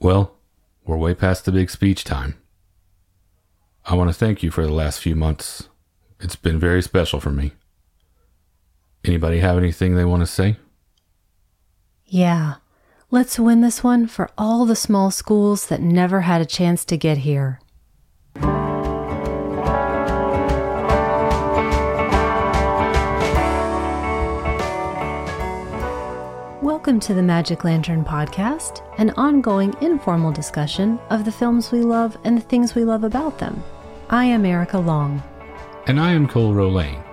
Well, we're way past the big speech time. I want to thank you for the last few months. It's been very special for me. Anybody have anything they want to say? Yeah. Let's win this one for all the small schools that never had a chance to get here. Welcome to the Magic Lantern Podcast, an ongoing informal discussion of the films we love and the things we love about them. I am Erica Long. And I am Cole Rolane.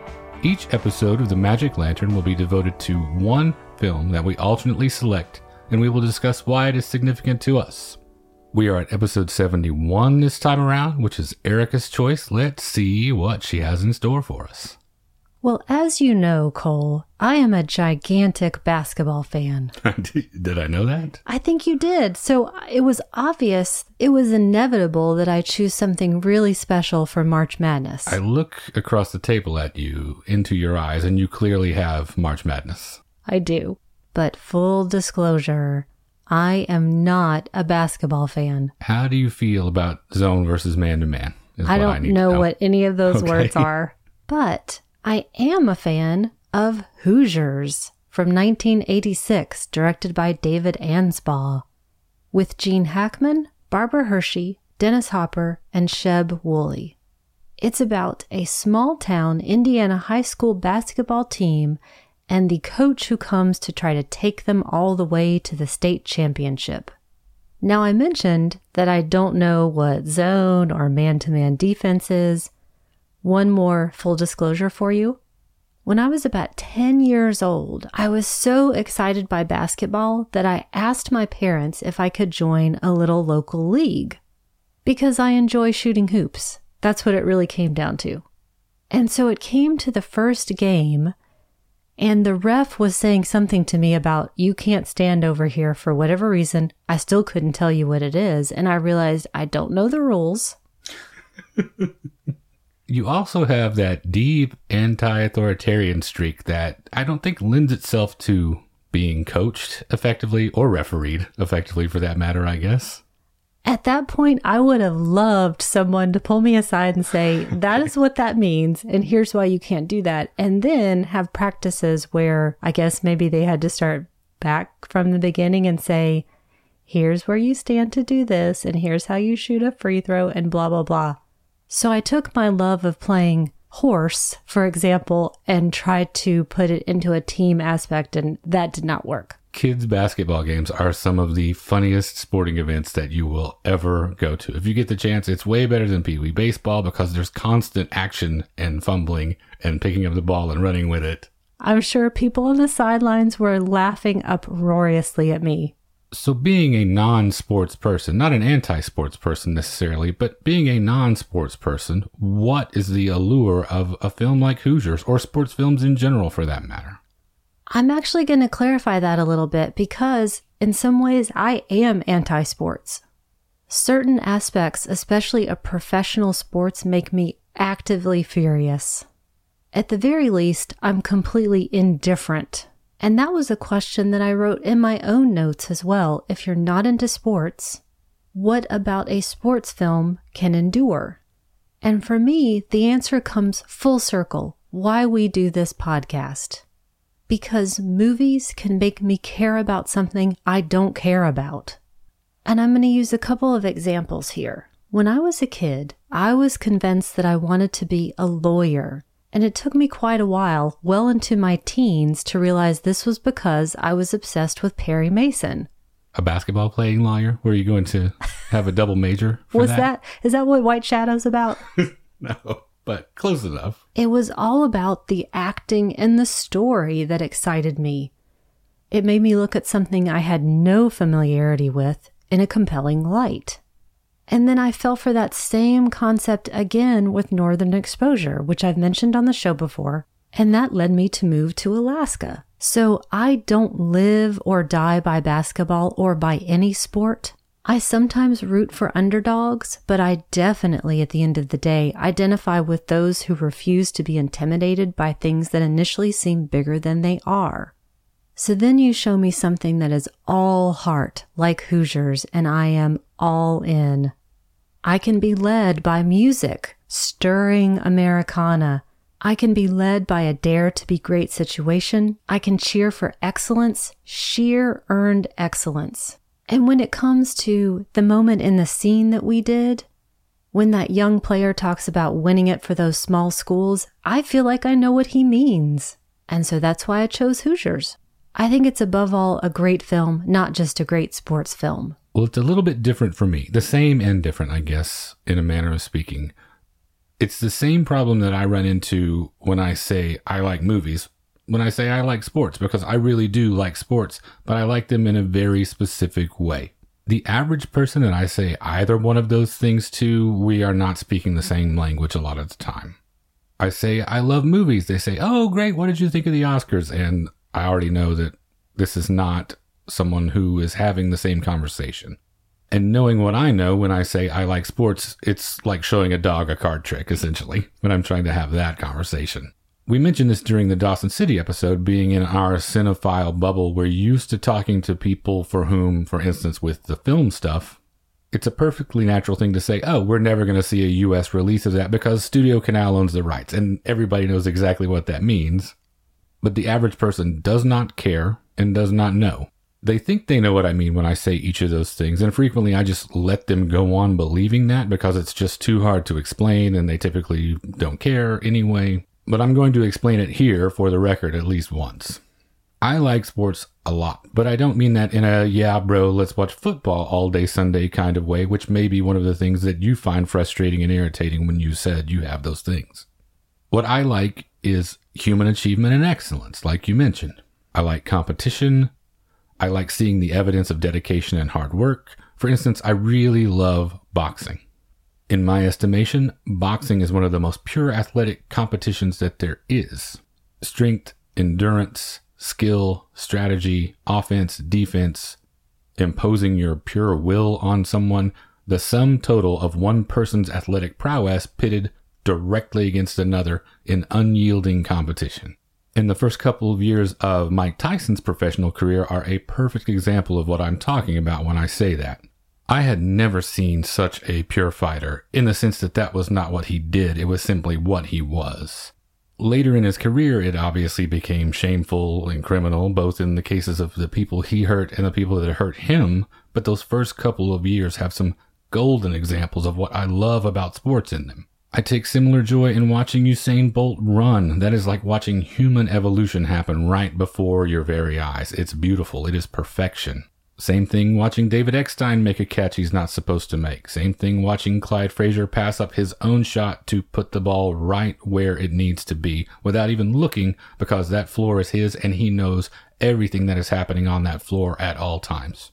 Each episode of the Magic Lantern will be devoted to one film that we alternately select, and we will discuss why it is significant to us. We are at episode 71 this time around, which is Erica's choice. Let's see what she has in store for us. Well, as you know, Cole, I am a gigantic basketball fan. did I know that? I think you did. So uh, it was obvious, it was inevitable that I choose something really special for March Madness. I look across the table at you, into your eyes, and you clearly have March Madness. I do. But full disclosure, I am not a basketball fan. How do you feel about zone versus man to man? I don't I know, know, what any of those okay. words are, but I am a fan of Hoosiers from 1986, directed by David Anspaugh, with Gene Hackman, Barbara Hershey, Dennis Hopper, and Sheb Wooley. It's about a small town Indiana high school basketball team and the coach who comes to try to take them all the way to the state championship. Now, I mentioned that I don't know what zone or man to man defense is, one more full disclosure for you. When I was about 10 years old, I was so excited by basketball that I asked my parents if I could join a little local league because I enjoy shooting hoops. That's what it really came down to. And so it came to the first game, and the ref was saying something to me about, you can't stand over here for whatever reason. I still couldn't tell you what it is. And I realized I don't know the rules. you also have that deep anti-authoritarian streak that I don't think lends itself to being coached effectively or refereed effectively for that matter, I guess. At that point, I would have loved someone to pull me aside and say, that is what that means. And here's why you can't do that. And then have practices where I guess maybe they had to start back from the beginning and say, here's where you stand to do this. And here's how you shoot a free throw and blah, blah, blah. So I took my love of playing horse, for example, and tried to put it into a team aspect, and that did not work. Kids' basketball games are some of the funniest sporting events that you will ever go to. If you get the chance, it's way better than Pee Wee Baseball because there's constant action and fumbling and picking up the ball and running with it. I'm sure people on the sidelines were laughing uproariously at me so being a non-sports person, not an anti-sports person necessarily, but being a non-sports person, what is the allure of a film like Hoosiers or sports films in general for that matter? I'm actually going to clarify that a little bit because in some ways I am anti-sports. Certain aspects, especially of professional sports, make me actively furious. At the very least, I'm completely indifferent and that was a question that I wrote in my own notes as well. If you're not into sports, what about a sports film can endure? And for me, the answer comes full circle why we do this podcast. Because movies can make me care about something I don't care about. And I'm going to use a couple of examples here. When I was a kid, I was convinced that I wanted to be a lawyer and it took me quite a while, well into my teens, to realize this was because I was obsessed with Perry Mason. A basketball playing lawyer? Were you going to have a double major? was that? that is that what White Shadow's about? no, but close enough. It was all about the acting and the story that excited me. It made me look at something I had no familiarity with in a compelling light. And then I fell for that same concept again with Northern Exposure, which I've mentioned on the show before. And that led me to move to Alaska. So I don't live or die by basketball or by any sport. I sometimes root for underdogs, but I definitely, at the end of the day, identify with those who refuse to be intimidated by things that initially seem bigger than they are. So then you show me something that is all heart, like Hoosiers, and I am all in. I can be led by music, stirring Americana. I can be led by a dare to be great situation. I can cheer for excellence, sheer earned excellence. And when it comes to the moment in the scene that we did, when that young player talks about winning it for those small schools, I feel like I know what he means. And so that's why I chose Hoosiers. I think it's above all a great film, not just a great sports film. Well, it's a little bit different for me. The same and different, I guess, in a manner of speaking. It's the same problem that I run into when I say I like movies, when I say I like sports, because I really do like sports, but I like them in a very specific way. The average person that I say either one of those things to, we are not speaking the same language a lot of the time. I say I love movies. They say, "Oh, great! What did you think of the Oscars?" And I already know that this is not someone who is having the same conversation. And knowing what I know when I say I like sports, it's like showing a dog a card trick, essentially, when I'm trying to have that conversation. We mentioned this during the Dawson City episode, being in our cinephile bubble, we're used to talking to people for whom, for instance, with the film stuff, it's a perfectly natural thing to say, oh, we're never going to see a US release of that because Studio Canal owns the rights. And everybody knows exactly what that means. But the average person does not care and does not know. They think they know what I mean when I say each of those things, and frequently I just let them go on believing that because it's just too hard to explain and they typically don't care anyway. But I'm going to explain it here for the record at least once. I like sports a lot, but I don't mean that in a yeah, bro, let's watch football all day Sunday kind of way, which may be one of the things that you find frustrating and irritating when you said you have those things. What I like is human achievement and excellence, like you mentioned. I like competition. I like seeing the evidence of dedication and hard work. For instance, I really love boxing. In my estimation, boxing is one of the most pure athletic competitions that there is. Strength, endurance, skill, strategy, offense, defense, imposing your pure will on someone, the sum total of one person's athletic prowess pitted directly against another in unyielding competition. And the first couple of years of Mike Tyson's professional career are a perfect example of what I'm talking about when I say that. I had never seen such a pure fighter in the sense that that was not what he did, it was simply what he was. Later in his career, it obviously became shameful and criminal, both in the cases of the people he hurt and the people that hurt him. But those first couple of years have some golden examples of what I love about sports in them. I take similar joy in watching Usain Bolt run. That is like watching human evolution happen right before your very eyes. It's beautiful. It is perfection. Same thing watching David Eckstein make a catch he's not supposed to make. Same thing watching Clyde Frazier pass up his own shot to put the ball right where it needs to be without even looking because that floor is his and he knows everything that is happening on that floor at all times.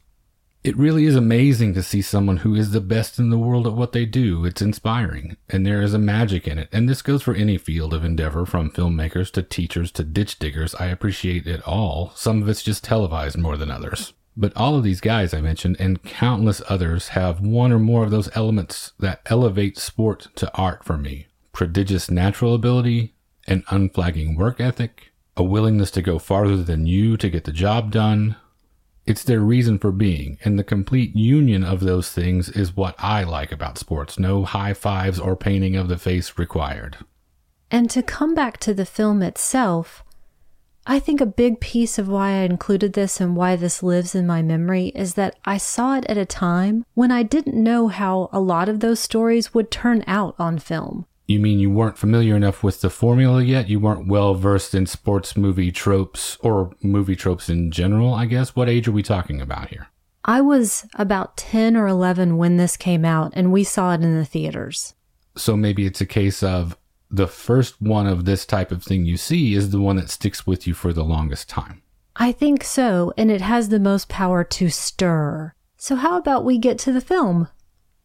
It really is amazing to see someone who is the best in the world at what they do. It's inspiring, and there is a magic in it. And this goes for any field of endeavor, from filmmakers to teachers to ditch diggers. I appreciate it all. Some of it's just televised more than others. But all of these guys I mentioned and countless others have one or more of those elements that elevate sport to art for me. Prodigious natural ability, an unflagging work ethic, a willingness to go farther than you to get the job done, it's their reason for being, and the complete union of those things is what I like about sports. No high fives or painting of the face required. And to come back to the film itself, I think a big piece of why I included this and why this lives in my memory is that I saw it at a time when I didn't know how a lot of those stories would turn out on film. You mean you weren't familiar enough with the formula yet? You weren't well versed in sports movie tropes or movie tropes in general, I guess? What age are we talking about here? I was about 10 or 11 when this came out, and we saw it in the theaters. So maybe it's a case of the first one of this type of thing you see is the one that sticks with you for the longest time. I think so, and it has the most power to stir. So, how about we get to the film?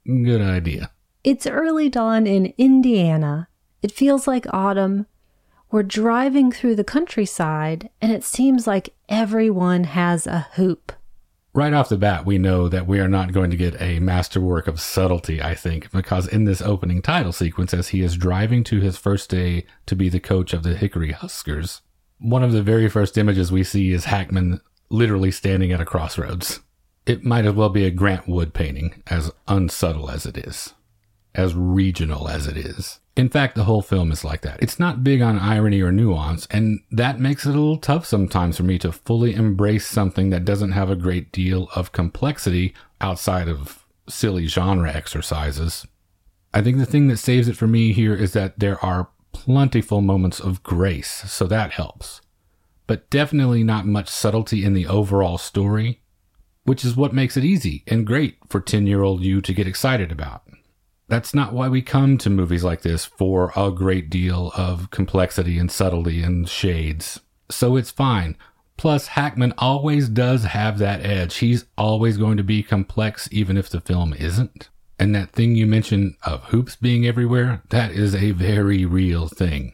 Good idea. It's early dawn in Indiana. It feels like autumn. We're driving through the countryside, and it seems like everyone has a hoop. Right off the bat, we know that we are not going to get a masterwork of subtlety, I think, because in this opening title sequence, as he is driving to his first day to be the coach of the Hickory Huskers, one of the very first images we see is Hackman literally standing at a crossroads. It might as well be a Grant Wood painting, as unsubtle as it is, as regional as it is. In fact, the whole film is like that. It's not big on irony or nuance, and that makes it a little tough sometimes for me to fully embrace something that doesn't have a great deal of complexity outside of silly genre exercises. I think the thing that saves it for me here is that there are plentiful moments of grace, so that helps. But definitely not much subtlety in the overall story, which is what makes it easy and great for 10 year old you to get excited about. That's not why we come to movies like this for a great deal of complexity and subtlety and shades. So it's fine. Plus, Hackman always does have that edge. He's always going to be complex, even if the film isn't. And that thing you mentioned of hoops being everywhere, that is a very real thing.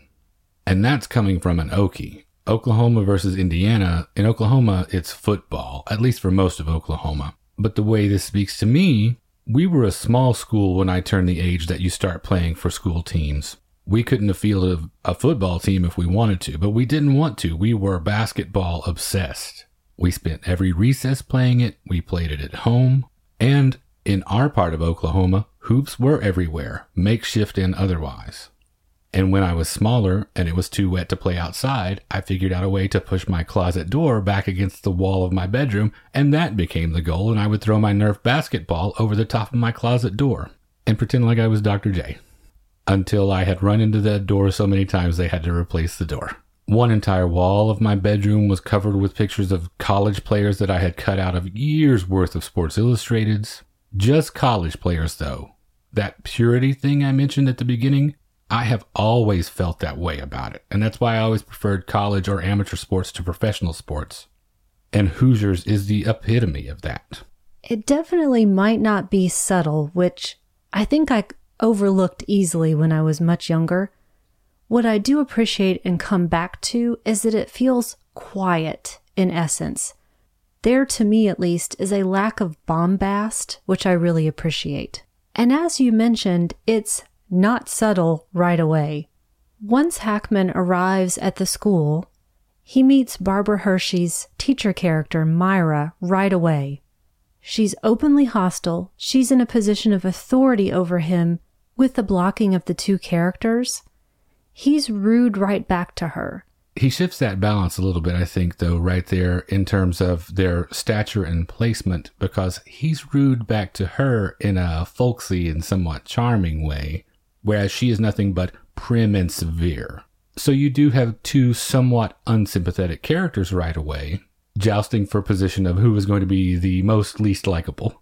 And that's coming from an Okie. Oklahoma versus Indiana. In Oklahoma, it's football, at least for most of Oklahoma. But the way this speaks to me, we were a small school when I turned the age that you start playing for school teams. We couldn't have fielded a football team if we wanted to, but we didn't want to. We were basketball obsessed. We spent every recess playing it. We played it at home. And in our part of Oklahoma, hoops were everywhere, makeshift and otherwise. And when I was smaller and it was too wet to play outside, I figured out a way to push my closet door back against the wall of my bedroom, and that became the goal. And I would throw my Nerf basketball over the top of my closet door and pretend like I was Dr. J. Until I had run into that door so many times they had to replace the door. One entire wall of my bedroom was covered with pictures of college players that I had cut out of years worth of Sports Illustrateds. Just college players, though. That purity thing I mentioned at the beginning, I have always felt that way about it. And that's why I always preferred college or amateur sports to professional sports. And Hoosiers is the epitome of that. It definitely might not be subtle, which I think I overlooked easily when I was much younger. What I do appreciate and come back to is that it feels quiet in essence. There, to me at least, is a lack of bombast, which I really appreciate. And as you mentioned, it's not subtle right away. Once Hackman arrives at the school, he meets Barbara Hershey's teacher character, Myra, right away. She's openly hostile. She's in a position of authority over him with the blocking of the two characters. He's rude right back to her he shifts that balance a little bit, I think, though, right there in terms of their stature and placement, because he's rude back to her in a folksy and somewhat charming way, whereas she is nothing but prim and severe. So you do have two somewhat unsympathetic characters right away, jousting for position of who is going to be the most least likable.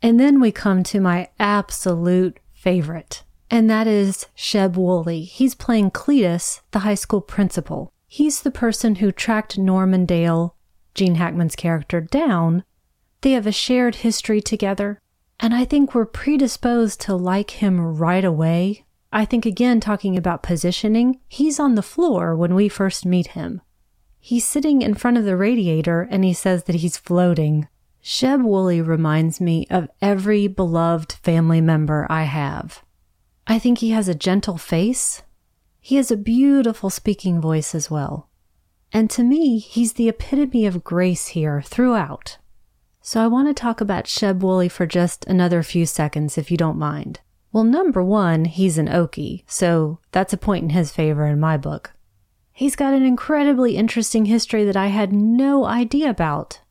And then we come to my absolute favorite, and that is Sheb Wooley. He's playing Cletus, the high school principal. He's the person who tracked Norman Dale, Gene Hackman's character, down. They have a shared history together, and I think we're predisposed to like him right away. I think, again, talking about positioning, he's on the floor when we first meet him. He's sitting in front of the radiator and he says that he's floating. Sheb Wooley reminds me of every beloved family member I have. I think he has a gentle face, he has a beautiful speaking voice as well. And to me, he's the epitome of grace here throughout. So I want to talk about Sheb Wooley for just another few seconds, if you don't mind. Well, number one, he's an Okie, so that's a point in his favor in my book. He's got an incredibly interesting history that I had no idea about.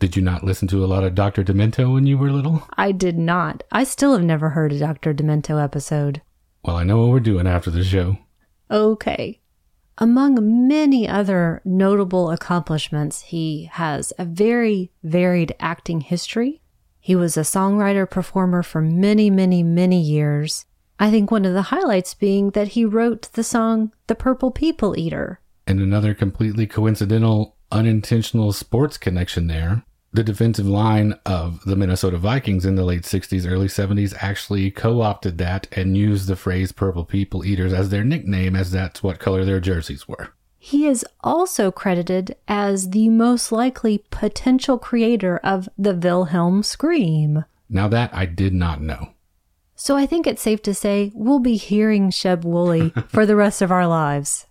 Did you not listen to a lot of Dr. Demento when you were little? I did not. I still have never heard a Dr. Demento episode. Well, I know what we're doing after the show okay. Among many other notable accomplishments, he has a very varied acting history. He was a songwriter performer for many, many, many years. I think one of the highlights being that he wrote the song The Purple People Eater. And another completely coincidental, unintentional sports connection there the defensive line of the Minnesota Vikings in the late 60s, early 70s actually co opted that and used the phrase Purple People Eaters as their nickname, as that's what color their jerseys were. He is also credited as the most likely potential creator of the Wilhelm scream. Now, that I did not know. So I think it's safe to say we'll be hearing Sheb Wooley for the rest of our lives.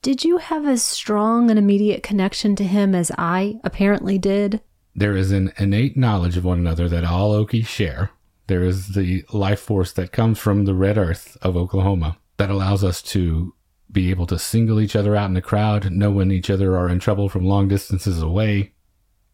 Did you have as strong an immediate connection to him as I apparently did? There is an innate knowledge of one another that all Okies share. There is the life force that comes from the red earth of Oklahoma that allows us to be able to single each other out in the crowd, know when each other are in trouble from long distances away.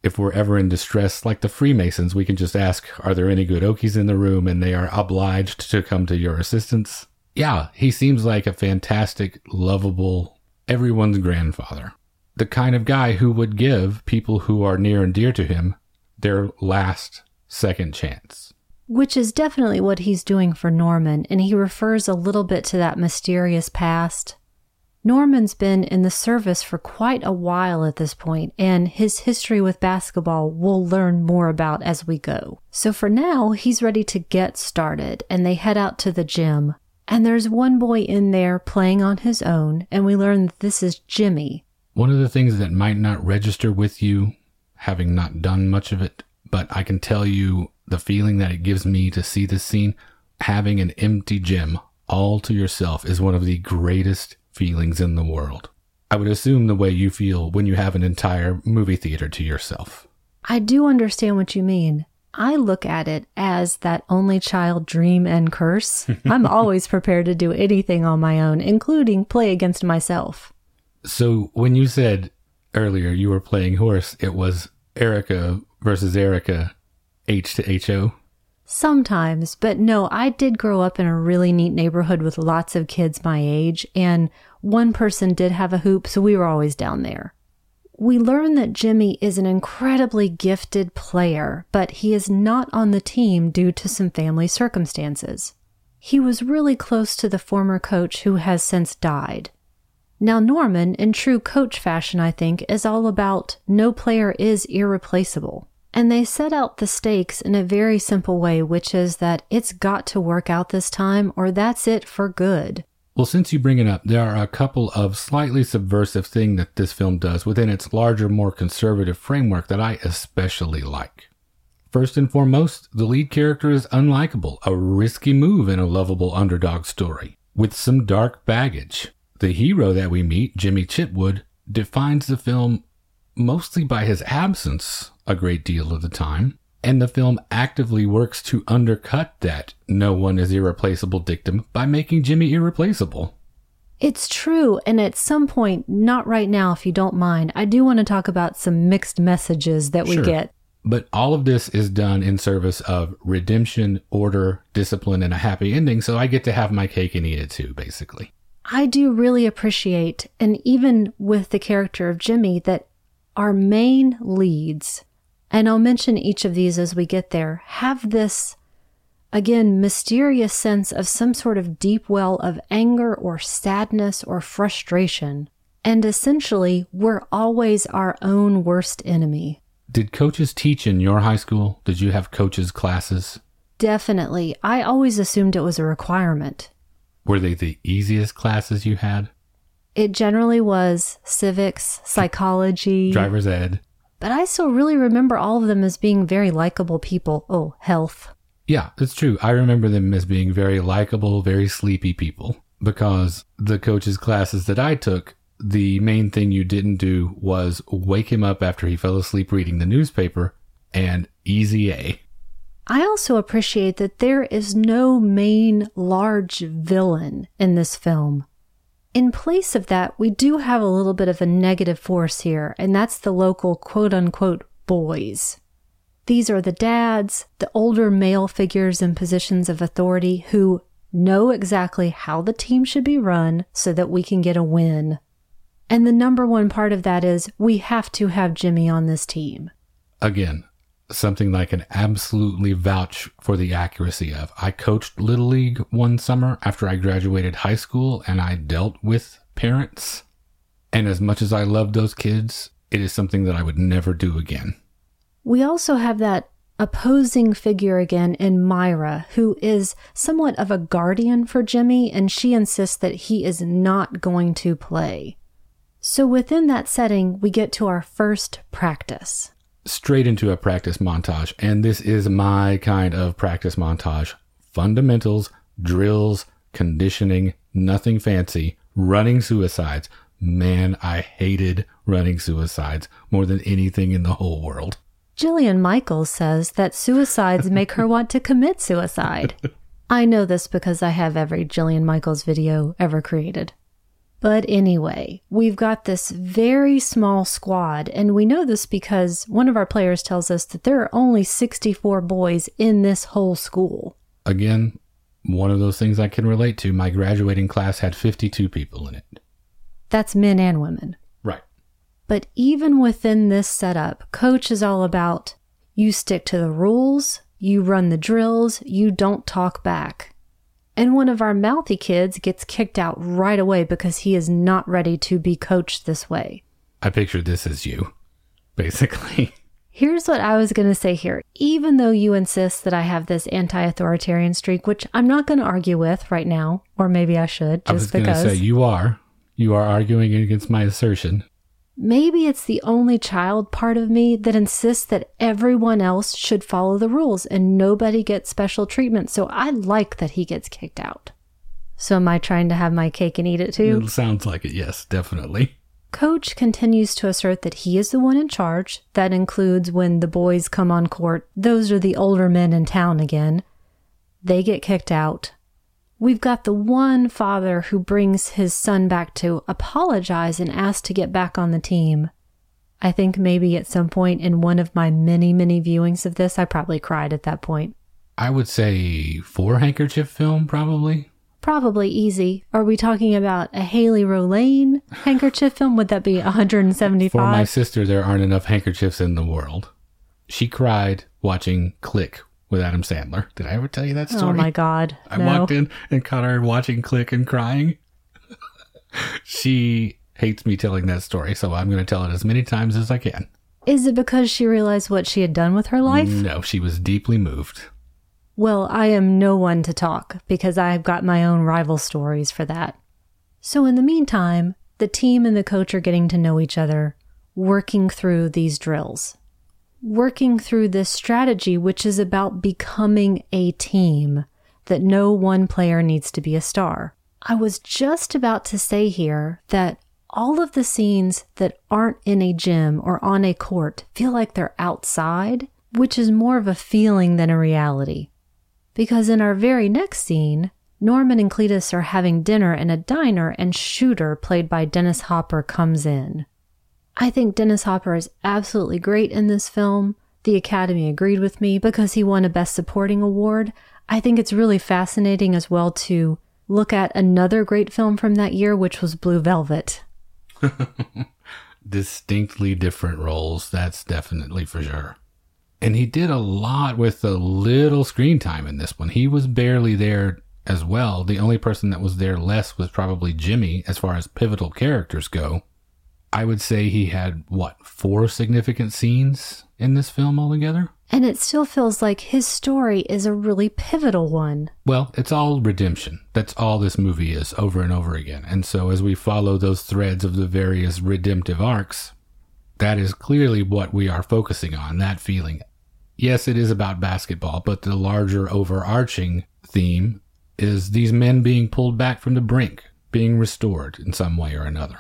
If we're ever in distress, like the Freemasons, we can just ask, Are there any good Okies in the room? And they are obliged to come to your assistance. Yeah, he seems like a fantastic, lovable, everyone's grandfather. The kind of guy who would give people who are near and dear to him their last second chance. Which is definitely what he's doing for Norman, and he refers a little bit to that mysterious past. Norman's been in the service for quite a while at this point, and his history with basketball we'll learn more about as we go. So for now, he's ready to get started, and they head out to the gym. And there's one boy in there playing on his own, and we learn that this is Jimmy. One of the things that might not register with you, having not done much of it, but I can tell you the feeling that it gives me to see this scene, having an empty gym all to yourself is one of the greatest feelings in the world. I would assume the way you feel when you have an entire movie theater to yourself. I do understand what you mean. I look at it as that only child dream and curse. I'm always prepared to do anything on my own, including play against myself. So when you said earlier you were playing horse, it was Erica versus Erica, H to HO? Sometimes, but no, I did grow up in a really neat neighborhood with lots of kids my age, and one person did have a hoop, so we were always down there. We learn that Jimmy is an incredibly gifted player, but he is not on the team due to some family circumstances. He was really close to the former coach who has since died. Now, Norman, in true coach fashion, I think, is all about no player is irreplaceable. And they set out the stakes in a very simple way, which is that it's got to work out this time or that's it for good. Well, since you bring it up, there are a couple of slightly subversive things that this film does within its larger, more conservative framework that I especially like. First and foremost, the lead character is unlikable, a risky move in a lovable underdog story, with some dark baggage. The hero that we meet, Jimmy Chitwood, defines the film mostly by his absence a great deal of the time, and the film actively works to undercut that no one is irreplaceable dictum by making Jimmy irreplaceable. It's true. And at some point, not right now, if you don't mind, I do want to talk about some mixed messages that we sure. get. But all of this is done in service of redemption, order, discipline, and a happy ending. So I get to have my cake and eat it too, basically. I do really appreciate, and even with the character of Jimmy, that our main leads and I'll mention each of these as we get there, have this, again, mysterious sense of some sort of deep well of anger or sadness or frustration. And essentially, we're always our own worst enemy. Did coaches teach in your high school? Did you have coaches' classes? Definitely. I always assumed it was a requirement. Were they the easiest classes you had? It generally was civics, psychology, driver's ed. But I still really remember all of them as being very likable people. Oh, health. Yeah, it's true. I remember them as being very likable, very sleepy people because the coach's classes that I took, the main thing you didn't do was wake him up after he fell asleep reading the newspaper and easy A. I also appreciate that there is no main large villain in this film. In place of that, we do have a little bit of a negative force here, and that's the local quote unquote boys. These are the dads, the older male figures in positions of authority who know exactly how the team should be run so that we can get a win. And the number one part of that is we have to have Jimmy on this team. Again, something like an absolutely vouch for the accuracy of. I coached Little League one summer after I graduated high school and I dealt with parents. And as much as I love those kids, it is something that I would never do again. We also have that opposing figure again in Myra, who is somewhat of a guardian for Jimmy, and she insists that he is not going to play. So within that setting, we get to our first practice straight into a practice montage. And this is my kind of practice montage fundamentals, drills, conditioning, nothing fancy, running suicides, Man, I hated running suicides more than anything in the whole world. Jillian Michaels says that suicides make her want to commit suicide. I know this because I have every Jillian Michaels video ever created. But anyway, we've got this very small squad, and we know this because one of our players tells us that there are only 64 boys in this whole school. Again, one of those things I can relate to. My graduating class had 52 people in it. That's men and women. Right. But even within this setup, coach is all about you stick to the rules, you run the drills, you don't talk back. And one of our mouthy kids gets kicked out right away because he is not ready to be coached this way. I pictured this as you, basically. Here's what I was going to say here. Even though you insist that I have this anti authoritarian streak, which I'm not going to argue with right now, or maybe I should, just I was going to because. say you are. You are arguing against my assertion. Maybe it's the only child part of me that insists that everyone else should follow the rules and nobody gets special treatment. So I like that he gets kicked out. So am I trying to have my cake and eat it too? It sounds like it, yes, definitely. Coach continues to assert that he is the one in charge. That includes when the boys come on court. Those are the older men in town again. They get kicked out. We've got the one father who brings his son back to apologize and ask to get back on the team. I think maybe at some point in one of my many, many viewings of this, I probably cried at that point. I would say four handkerchief film, probably. Probably easy. Are we talking about a Haley Rolane handkerchief film? Would that be 175? For my sister, there aren't enough handkerchiefs in the world. She cried watching Click with Adam Sandler. Did I ever tell you that oh story? Oh my God. I no. walked in and caught her watching Click and crying. she hates me telling that story, so I'm going to tell it as many times as I can. Is it because she realized what she had done with her life? No, she was deeply moved. Well, I am no one to talk because I've got my own rival stories for that. So, in the meantime, the team and the coach are getting to know each other, working through these drills, working through this strategy, which is about becoming a team, that no one player needs to be a star. I was just about to say here that all of the scenes that aren't in a gym or on a court feel like they're outside, which is more of a feeling than a reality. Because in our very next scene, Norman and Cletus are having dinner in a diner and Shooter, played by Dennis Hopper, comes in. I think Dennis Hopper is absolutely great in this film. The Academy agreed with me because he won a Best Supporting Award. I think it's really fascinating as well to look at another great film from that year, which was Blue Velvet. Distinctly different roles, that's definitely for sure. And he did a lot with a little screen time in this one. He was barely there as well. The only person that was there less was probably Jimmy as far as pivotal characters go. I would say he had, what, four significant scenes in this film altogether? And it still feels like his story is a really pivotal one. Well, it's all redemption. That's all this movie is over and over again. And so as we follow those threads of the various redemptive arcs, that is clearly what we are focusing on, that feeling. Yes, it is about basketball, but the larger overarching theme is these men being pulled back from the brink, being restored in some way or another.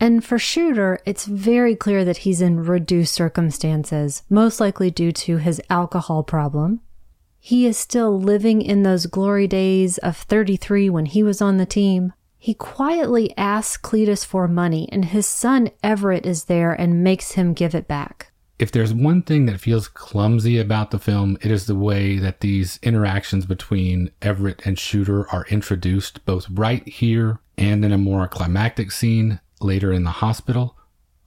And for Shooter, it's very clear that he's in reduced circumstances, most likely due to his alcohol problem. He is still living in those glory days of 33 when he was on the team. He quietly asks Cletus for money, and his son Everett is there and makes him give it back. If there's one thing that feels clumsy about the film, it is the way that these interactions between Everett and Shooter are introduced, both right here and in a more climactic scene later in the hospital.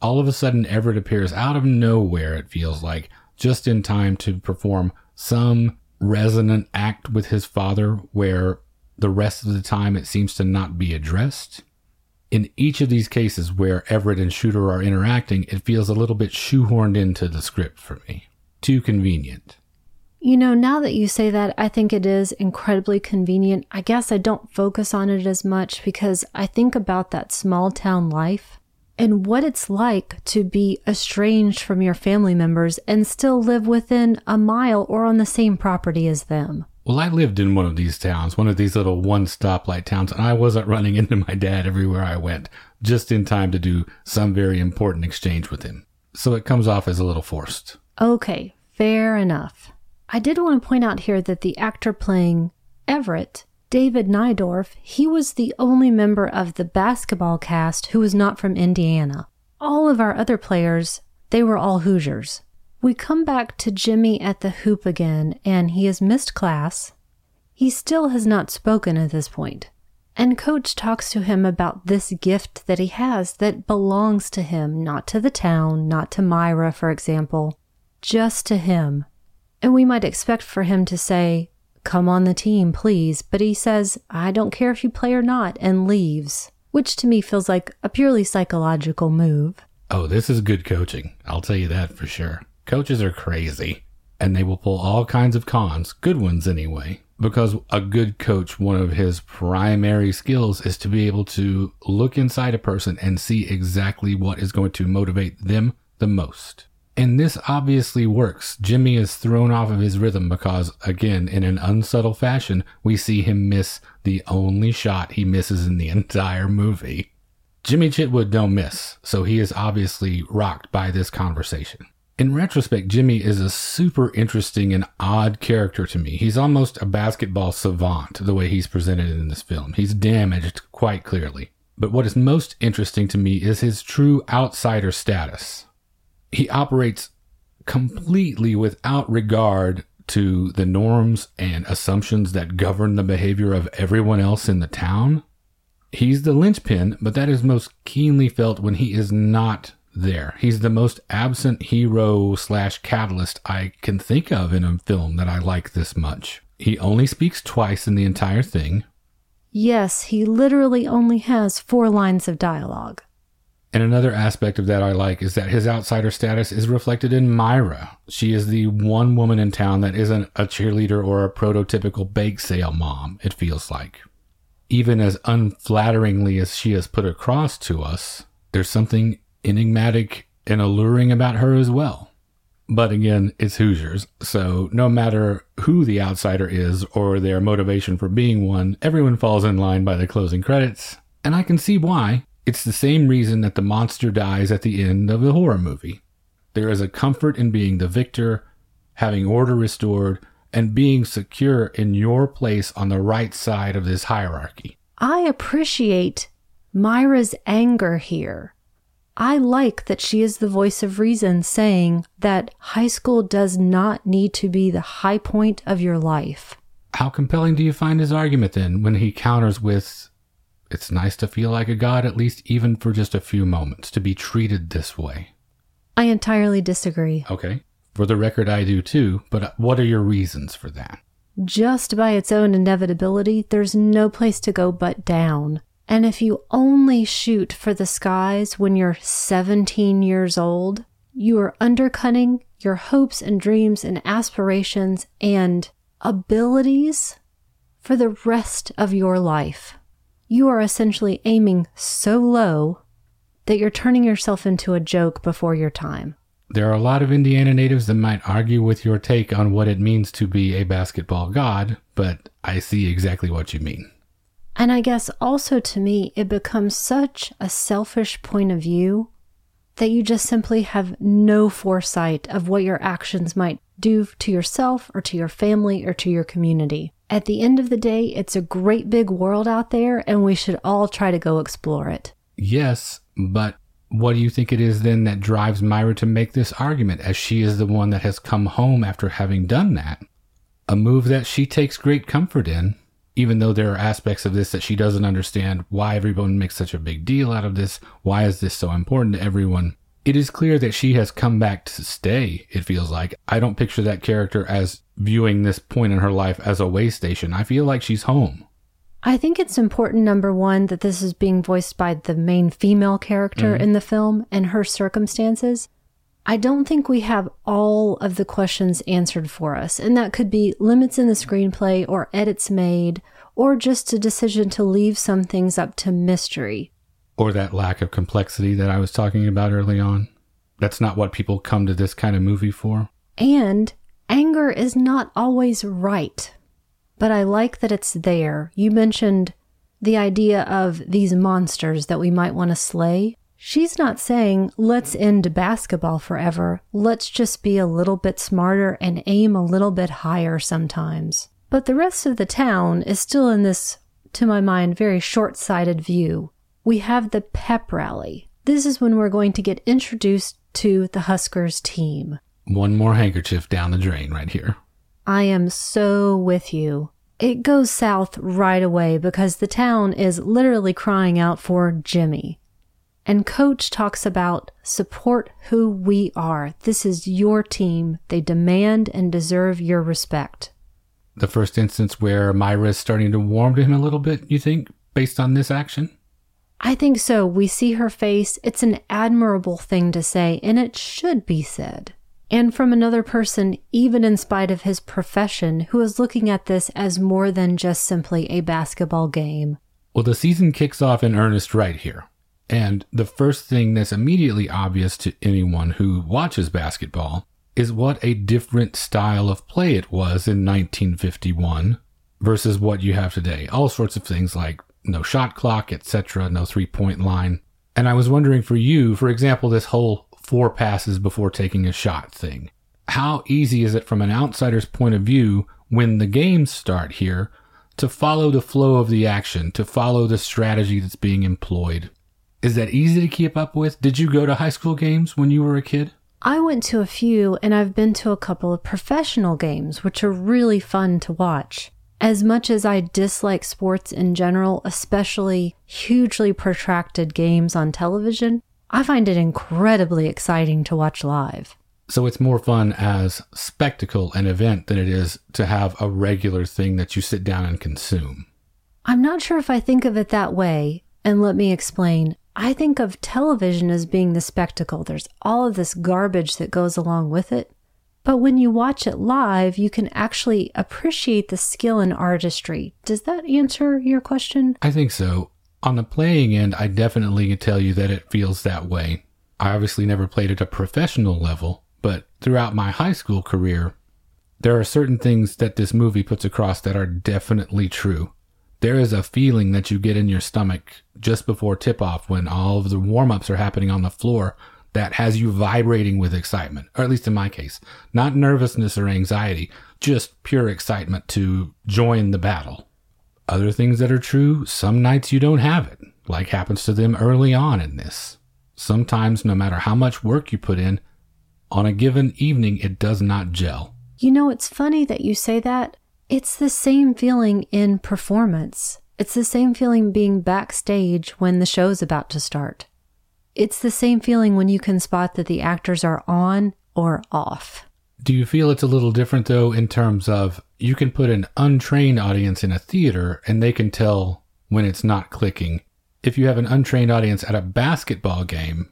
All of a sudden, Everett appears out of nowhere, it feels like, just in time to perform some resonant act with his father where the rest of the time it seems to not be addressed. In each of these cases where Everett and Shooter are interacting, it feels a little bit shoehorned into the script for me. Too convenient. You know, now that you say that, I think it is incredibly convenient. I guess I don't focus on it as much because I think about that small town life and what it's like to be estranged from your family members and still live within a mile or on the same property as them. Well, I lived in one of these towns, one of these little one stoplight towns, and I wasn't running into my dad everywhere I went, just in time to do some very important exchange with him. So it comes off as a little forced. Okay, fair enough. I did want to point out here that the actor playing Everett, David Neidorf, he was the only member of the basketball cast who was not from Indiana. All of our other players, they were all Hoosiers. We come back to Jimmy at the hoop again, and he has missed class. He still has not spoken at this point. And Coach talks to him about this gift that he has that belongs to him, not to the town, not to Myra, for example, just to him. And we might expect for him to say, Come on the team, please. But he says, I don't care if you play or not, and leaves, which to me feels like a purely psychological move. Oh, this is good coaching. I'll tell you that for sure. Coaches are crazy, and they will pull all kinds of cons, good ones anyway, because a good coach, one of his primary skills is to be able to look inside a person and see exactly what is going to motivate them the most. And this obviously works. Jimmy is thrown off of his rhythm because, again, in an unsubtle fashion, we see him miss the only shot he misses in the entire movie. Jimmy Chitwood don't miss, so he is obviously rocked by this conversation. In retrospect, Jimmy is a super interesting and odd character to me. He's almost a basketball savant the way he's presented in this film. He's damaged quite clearly. But what is most interesting to me is his true outsider status he operates completely without regard to the norms and assumptions that govern the behavior of everyone else in the town. He's the linchpin, but that is most keenly felt when he is not there. He's the most absent hero slash catalyst I can think of in a film that I like this much. He only speaks twice in the entire thing. Yes, he literally only has four lines of dialogue. And another aspect of that I like is that his outsider status is reflected in Myra. She is the one woman in town that isn't a cheerleader or a prototypical bake sale mom, it feels like. Even as unflatteringly as she is put across to us, there's something enigmatic and alluring about her as well. But again, it's Hoosiers, so no matter who the outsider is or their motivation for being one, everyone falls in line by the closing credits. And I can see why. It's the same reason that the monster dies at the end of a horror movie. There is a comfort in being the victor, having order restored, and being secure in your place on the right side of this hierarchy. I appreciate Myra's anger here. I like that she is the voice of reason saying that high school does not need to be the high point of your life. How compelling do you find his argument then when he counters with, it's nice to feel like a god, at least even for just a few moments, to be treated this way. I entirely disagree. Okay. For the record, I do too, but what are your reasons for that? Just by its own inevitability, there's no place to go but down. And if you only shoot for the skies when you're 17 years old, you are undercutting your hopes and dreams and aspirations and abilities for the rest of your life you are essentially aiming so low that you're turning yourself into a joke before your time. There are a lot of Indiana natives that might argue with your take on what it means to be a basketball god, but I see exactly what you mean. And I guess also to me, it becomes such a selfish point of view that you just simply have no foresight of what your actions might do to yourself or to your family or to your community. At the end of the day, it's a great big world out there, and we should all try to go explore it. Yes, but what do you think it is then that drives Myra to make this argument, as she is the one that has come home after having done that? A move that she takes great comfort in, even though there are aspects of this that she doesn't understand why everyone makes such a big deal out of this. Why is this so important to everyone? It is clear that she has come back to stay, it feels like. I don't picture that character as viewing this point in her life as a way station. I feel like she's home. I think it's important, number one, that this is being voiced by the main female character mm-hmm. in the film and her circumstances. I don't think we have all of the questions answered for us, and that could be limits in the screenplay or edits made, or just a decision to leave some things up to mystery or that lack of complexity that I was talking about early on. That's not what people come to this kind of movie for. And anger is not always right. but I like that it's there. You mentioned the idea of these monsters that we might want to slay. She's not saying, let's end basketball forever. Let's just be a little bit smarter and aim a little bit higher sometimes. But the rest of the town is still in this, to my mind, very short sighted view. We have the pep rally. This is when we're going to get introduced to the Huskers team. One more handkerchief down the drain right here. I am so with you. It goes south right away because the town is literally crying out for Jimmy. And coach talks about support who we are. This is your team. They demand and deserve your respect. The first instance where Myra is starting to warm to him a little bit, you think, based on this action? I think so. We see her face. It's an admirable thing to say, and it should be said. And from another person, even in spite of his profession, who is looking at this as more than just simply a basketball game. Well, the season kicks off in earnest right here. And the first thing that's immediately obvious to anyone who watches basketball is what a different style of play it was in 1951 versus what you have today. All sorts of things like no shot clock, etc., no three point line. And I was wondering for you, for example, this whole four passes before taking a shot thing. How easy is it from an outsider's point of view when the games start here to follow the flow of the action, to follow the strategy that's being employed? Is that easy to keep up with? Did you go to high school games when you were a kid? I went to a few and I've been to a couple of professional games, which are really fun to watch. As much as I dislike sports in general, especially hugely protracted games on television, I find it incredibly exciting to watch live. So it's more fun as spectacle and event than it is to have a regular thing that you sit down and consume. I'm not sure if I think of it that way, and let me explain. I think of television as being the spectacle. There's all of this garbage that goes along with it. But when you watch it live, you can actually appreciate the skill and artistry. Does that answer your question? I think so. On the playing end, I definitely can tell you that it feels that way. I obviously never played at a professional level, but throughout my high school career, there are certain things that this movie puts across that are definitely true there is a feeling that you get in your stomach just before tip off when all of the warm ups are happening on the floor that has you vibrating with excitement, or at least in my case, not nervousness or anxiety, just pure excitement to join the battle. Other things that are true, some nights you don't have it, like happens to them early on in this. Sometimes, no matter how much work you put in, on a given evening, it does not gel. You know, it's funny that you say that it's the same feeling in performance. It's the same feeling being backstage when the show's about to start. It's the same feeling when you can spot that the actors are on or off. Do you feel it's a little different though in terms of you can put an untrained audience in a theater and they can tell when it's not clicking? If you have an untrained audience at a basketball game,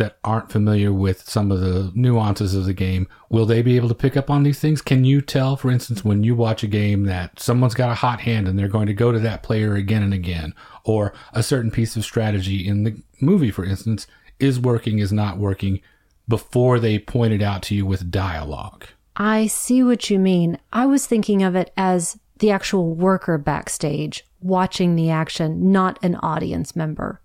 that aren't familiar with some of the nuances of the game, will they be able to pick up on these things? Can you tell, for instance, when you watch a game that someone's got a hot hand and they're going to go to that player again and again, or a certain piece of strategy in the movie, for instance, is working, is not working before they point it out to you with dialogue? I see what you mean. I was thinking of it as the actual worker backstage watching the action, not an audience member.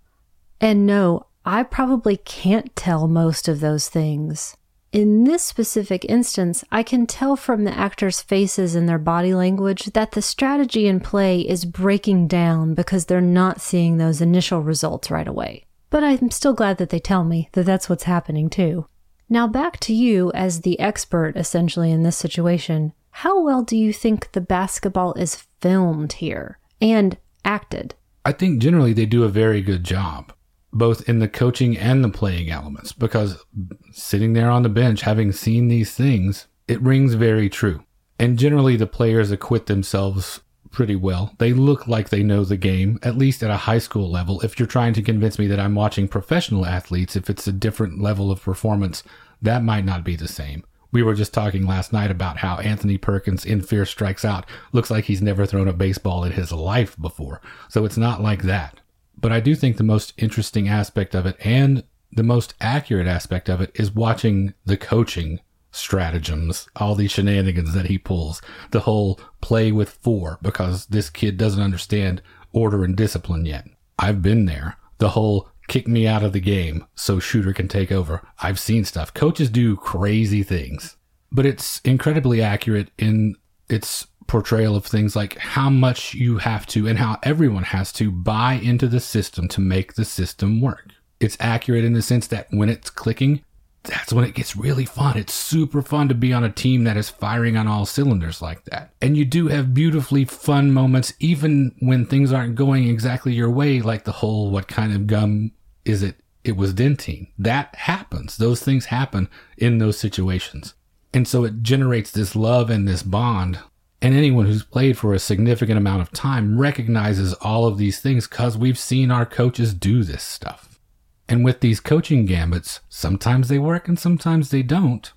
And no, I probably can't tell most of those things. In this specific instance, I can tell from the actors' faces and their body language that the strategy in play is breaking down because they're not seeing those initial results right away. But I'm still glad that they tell me that that's what's happening too. Now, back to you as the expert essentially in this situation. How well do you think the basketball is filmed here and acted? I think generally they do a very good job both in the coaching and the playing elements because sitting there on the bench, having seen these things, it rings very true. And generally, the players acquit themselves pretty well. They look like they know the game, at least at a high school level. If you're trying to convince me that I'm watching professional athletes, if it's a different level of performance, that might not be the same. We were just talking last night about how Anthony Perkins in Fear Strikes Out looks like he's never thrown a baseball in his life before. So it's not like that. But I do think the most interesting aspect of it and the most accurate aspect of it is watching the coaching stratagems, all these shenanigans that he pulls, the whole play with four because this kid doesn't understand order and discipline yet. I've been there. The whole kick me out of the game so shooter can take over. I've seen stuff. Coaches do crazy things, but it's incredibly accurate in its portrayal of things like how much you have to and how everyone has to buy into the system to make the system work. It's accurate in the sense that when it's clicking, that's when it gets really fun. It's super fun to be on a team that is firing on all cylinders like that. And you do have beautifully fun moments, even when things aren't going exactly your way, like the whole what kind of gum is it? It was Dentyne. That happens. Those things happen in those situations. And so it generates this love and this bond. And anyone who's played for a significant amount of time recognizes all of these things because we've seen our coaches do this stuff. And with these coaching gambits, sometimes they work and sometimes they don't.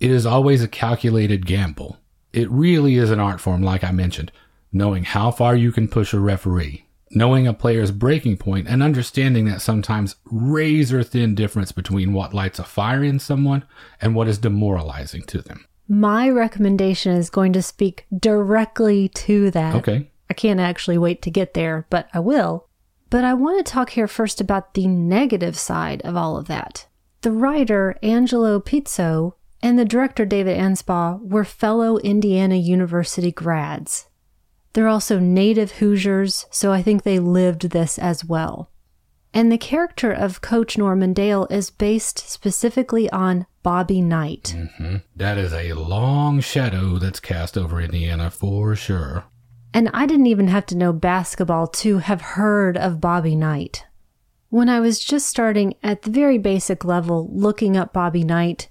It is always a calculated gamble. It really is an art form, like I mentioned, knowing how far you can push a referee, knowing a player's breaking point, and understanding that sometimes razor thin difference between what lights a fire in someone and what is demoralizing to them. My recommendation is going to speak directly to that. Okay. I can't actually wait to get there, but I will. But I want to talk here first about the negative side of all of that. The writer Angelo Pizzo and the director David Anspaugh were fellow Indiana University grads. They're also native Hoosiers, so I think they lived this as well. And the character of Coach Norman Dale is based specifically on Bobby Knight. Mm-hmm. That is a long shadow that's cast over Indiana for sure. And I didn't even have to know basketball to have heard of Bobby Knight. When I was just starting at the very basic level looking up Bobby Knight,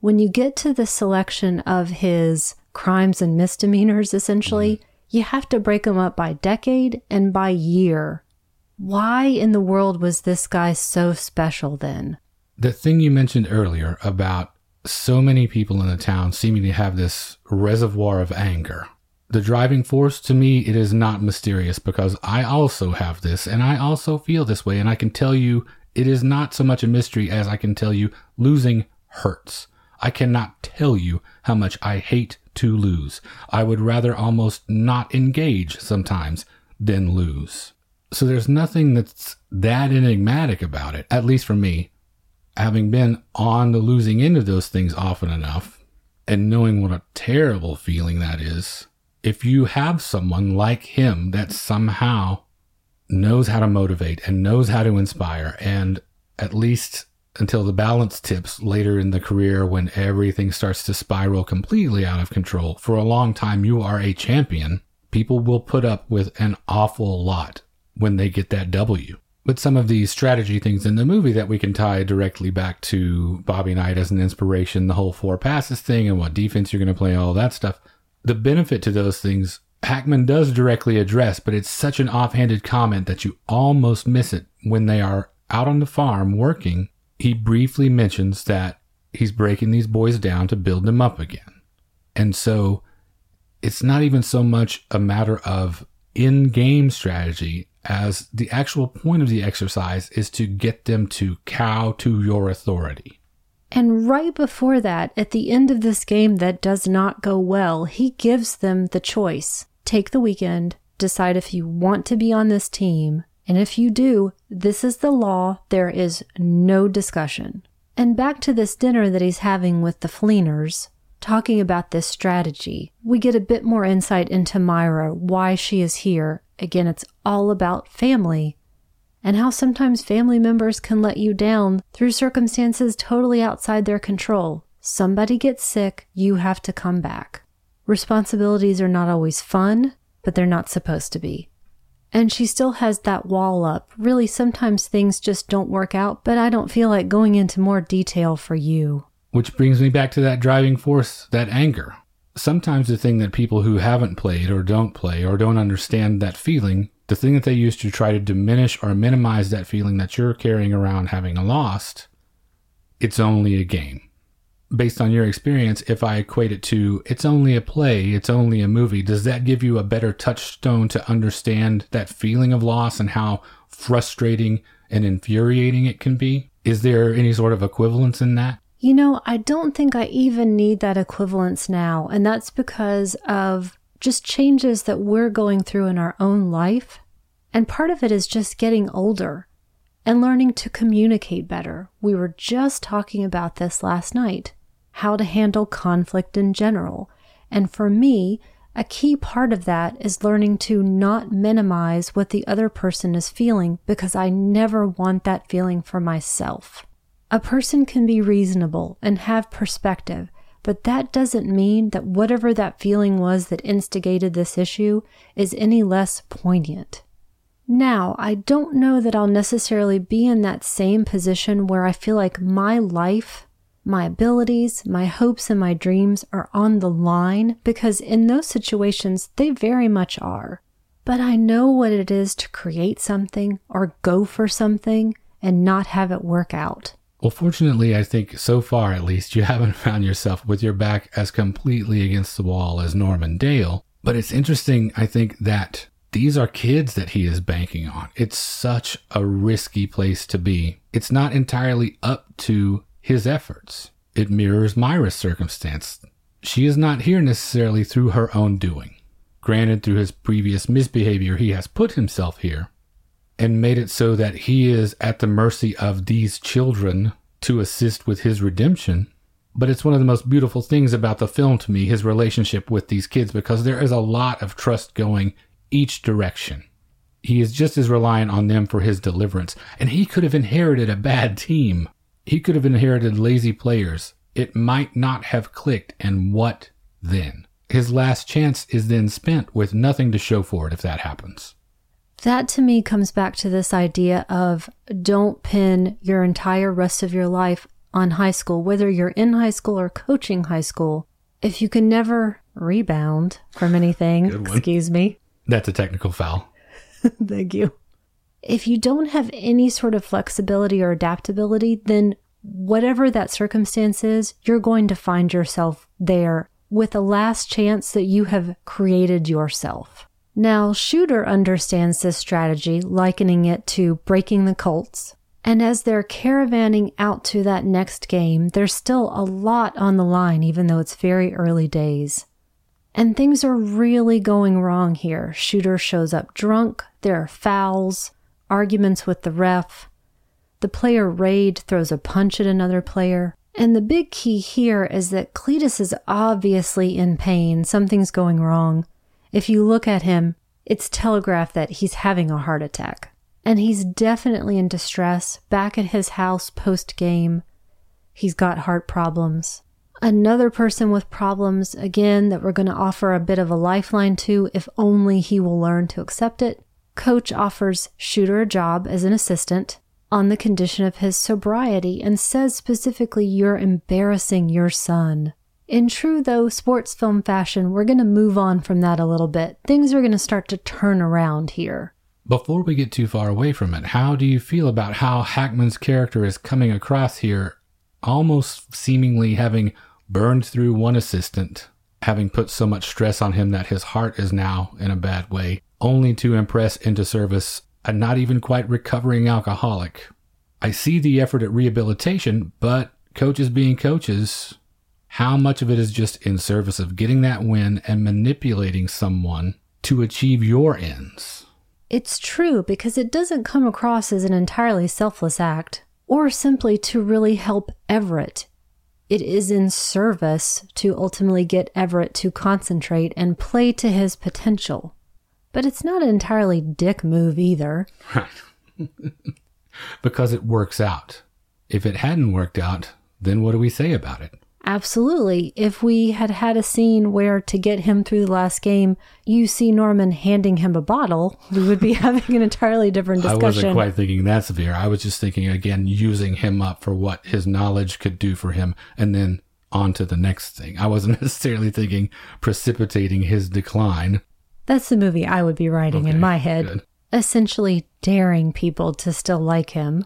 when you get to the selection of his crimes and misdemeanors, essentially, mm-hmm. you have to break them up by decade and by year. Why in the world was this guy so special then? The thing you mentioned earlier about so many people in the town seeming to have this reservoir of anger. The driving force to me it is not mysterious because i also have this and i also feel this way. And i can tell you it is not so much a mystery as i can tell you losing hurts. I cannot tell you how much i hate to lose. I would rather almost not engage sometimes than lose. So there's nothing that's that enigmatic about it at least for me having been on the losing end of those things often enough and knowing what a terrible feeling that is if you have someone like him that somehow knows how to motivate and knows how to inspire, and at least until the balance tips later in the career when everything starts to spiral completely out of control, for a long time you are a champion, people will put up with an awful lot when they get that W. But some of these strategy things in the movie that we can tie directly back to Bobby Knight as an inspiration, the whole four passes thing and what defense you're going to play, all that stuff the benefit to those things Hackman does directly address, but it's such an offhanded comment that you almost miss it when they are out on the farm working. He briefly mentions that he's breaking these boys down to build them up again. And so it's not even so much a matter of in game strategy as the actual point of the exercise is to get them to cow to your authority. And right before that, at the end of this game that does not go well, he gives them the choice take the weekend, decide if you want to be on this team. And if you do, this is the law. There is no discussion. And back to this dinner that he's having with the Fleeners, talking about this strategy, we get a bit more insight into Myra, why she is here. Again, it's all about family and how sometimes family members can let you down through circumstances totally outside their control. Somebody gets sick, you have to come back. Responsibilities are not always fun, but they're not supposed to be. And she still has that wall up. Really, sometimes things just don't work out, but I don't feel like going into more detail for you. Which brings me back to that driving force, that anger. Sometimes the thing that people who haven't played or don't play or don't understand that feeling the thing that they use to try to diminish or minimize that feeling that you're carrying around having lost, it's only a game. Based on your experience, if I equate it to it's only a play, it's only a movie, does that give you a better touchstone to understand that feeling of loss and how frustrating and infuriating it can be? Is there any sort of equivalence in that? You know, I don't think I even need that equivalence now, and that's because of just changes that we're going through in our own life. And part of it is just getting older and learning to communicate better. We were just talking about this last night how to handle conflict in general. And for me, a key part of that is learning to not minimize what the other person is feeling because I never want that feeling for myself. A person can be reasonable and have perspective, but that doesn't mean that whatever that feeling was that instigated this issue is any less poignant. Now, I don't know that I'll necessarily be in that same position where I feel like my life, my abilities, my hopes, and my dreams are on the line because in those situations, they very much are. But I know what it is to create something or go for something and not have it work out. Well, fortunately, I think so far at least, you haven't found yourself with your back as completely against the wall as Norman Dale. But it's interesting, I think, that these are kids that he is banking on. It's such a risky place to be. It's not entirely up to his efforts. It mirrors Myra's circumstance. She is not here necessarily through her own doing. Granted, through his previous misbehavior, he has put himself here and made it so that he is at the mercy of these children to assist with his redemption. But it's one of the most beautiful things about the film to me, his relationship with these kids, because there is a lot of trust going each direction. He is just as reliant on them for his deliverance. And he could have inherited a bad team. He could have inherited lazy players. It might not have clicked. And what then? His last chance is then spent with nothing to show for it if that happens. That to me comes back to this idea of don't pin your entire rest of your life on high school, whether you're in high school or coaching high school. If you can never rebound from anything, excuse me, that's a technical foul. Thank you. If you don't have any sort of flexibility or adaptability, then whatever that circumstance is, you're going to find yourself there with a last chance that you have created yourself. Now, Shooter understands this strategy, likening it to breaking the Colts. And as they're caravanning out to that next game, there's still a lot on the line, even though it's very early days. And things are really going wrong here. Shooter shows up drunk, there are fouls, arguments with the ref. The player Rade throws a punch at another player. And the big key here is that Cletus is obviously in pain. Something's going wrong. If you look at him, it's telegraphed that he's having a heart attack. And he's definitely in distress back at his house post game. He's got heart problems. Another person with problems, again, that we're going to offer a bit of a lifeline to if only he will learn to accept it. Coach offers Shooter a job as an assistant on the condition of his sobriety and says specifically, You're embarrassing your son. In true, though, sports film fashion, we're going to move on from that a little bit. Things are going to start to turn around here. Before we get too far away from it, how do you feel about how Hackman's character is coming across here, almost seemingly having burned through one assistant, having put so much stress on him that his heart is now in a bad way, only to impress into service a not even quite recovering alcoholic. I see the effort at rehabilitation, but coaches being coaches, how much of it is just in service of getting that win and manipulating someone to achieve your ends? It's true because it doesn't come across as an entirely selfless act or simply to really help Everett it is in service to ultimately get Everett to concentrate and play to his potential. But it's not an entirely dick move either. Right. because it works out. If it hadn't worked out, then what do we say about it? Absolutely. If we had had a scene where to get him through the last game, you see Norman handing him a bottle, we would be having an entirely different discussion. I wasn't quite thinking that severe. I was just thinking, again, using him up for what his knowledge could do for him and then on to the next thing. I wasn't necessarily thinking precipitating his decline. That's the movie I would be writing okay, in my head. Good. Essentially daring people to still like him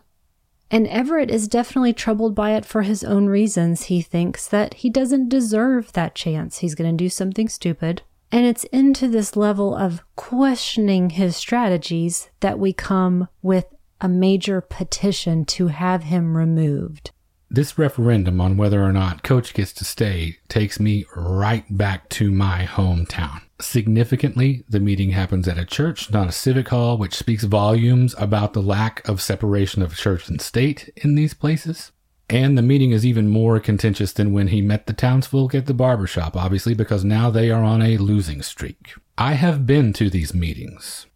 and Everett is definitely troubled by it for his own reasons. He thinks that he doesn't deserve that chance. He's going to do something stupid. And it's into this level of questioning his strategies that we come with a major petition to have him removed. This referendum on whether or not Coach gets to stay takes me right back to my hometown. Significantly, the meeting happens at a church, not a civic hall, which speaks volumes about the lack of separation of church and state in these places. And the meeting is even more contentious than when he met the townsfolk at the barber shop, obviously, because now they are on a losing streak. I have been to these meetings.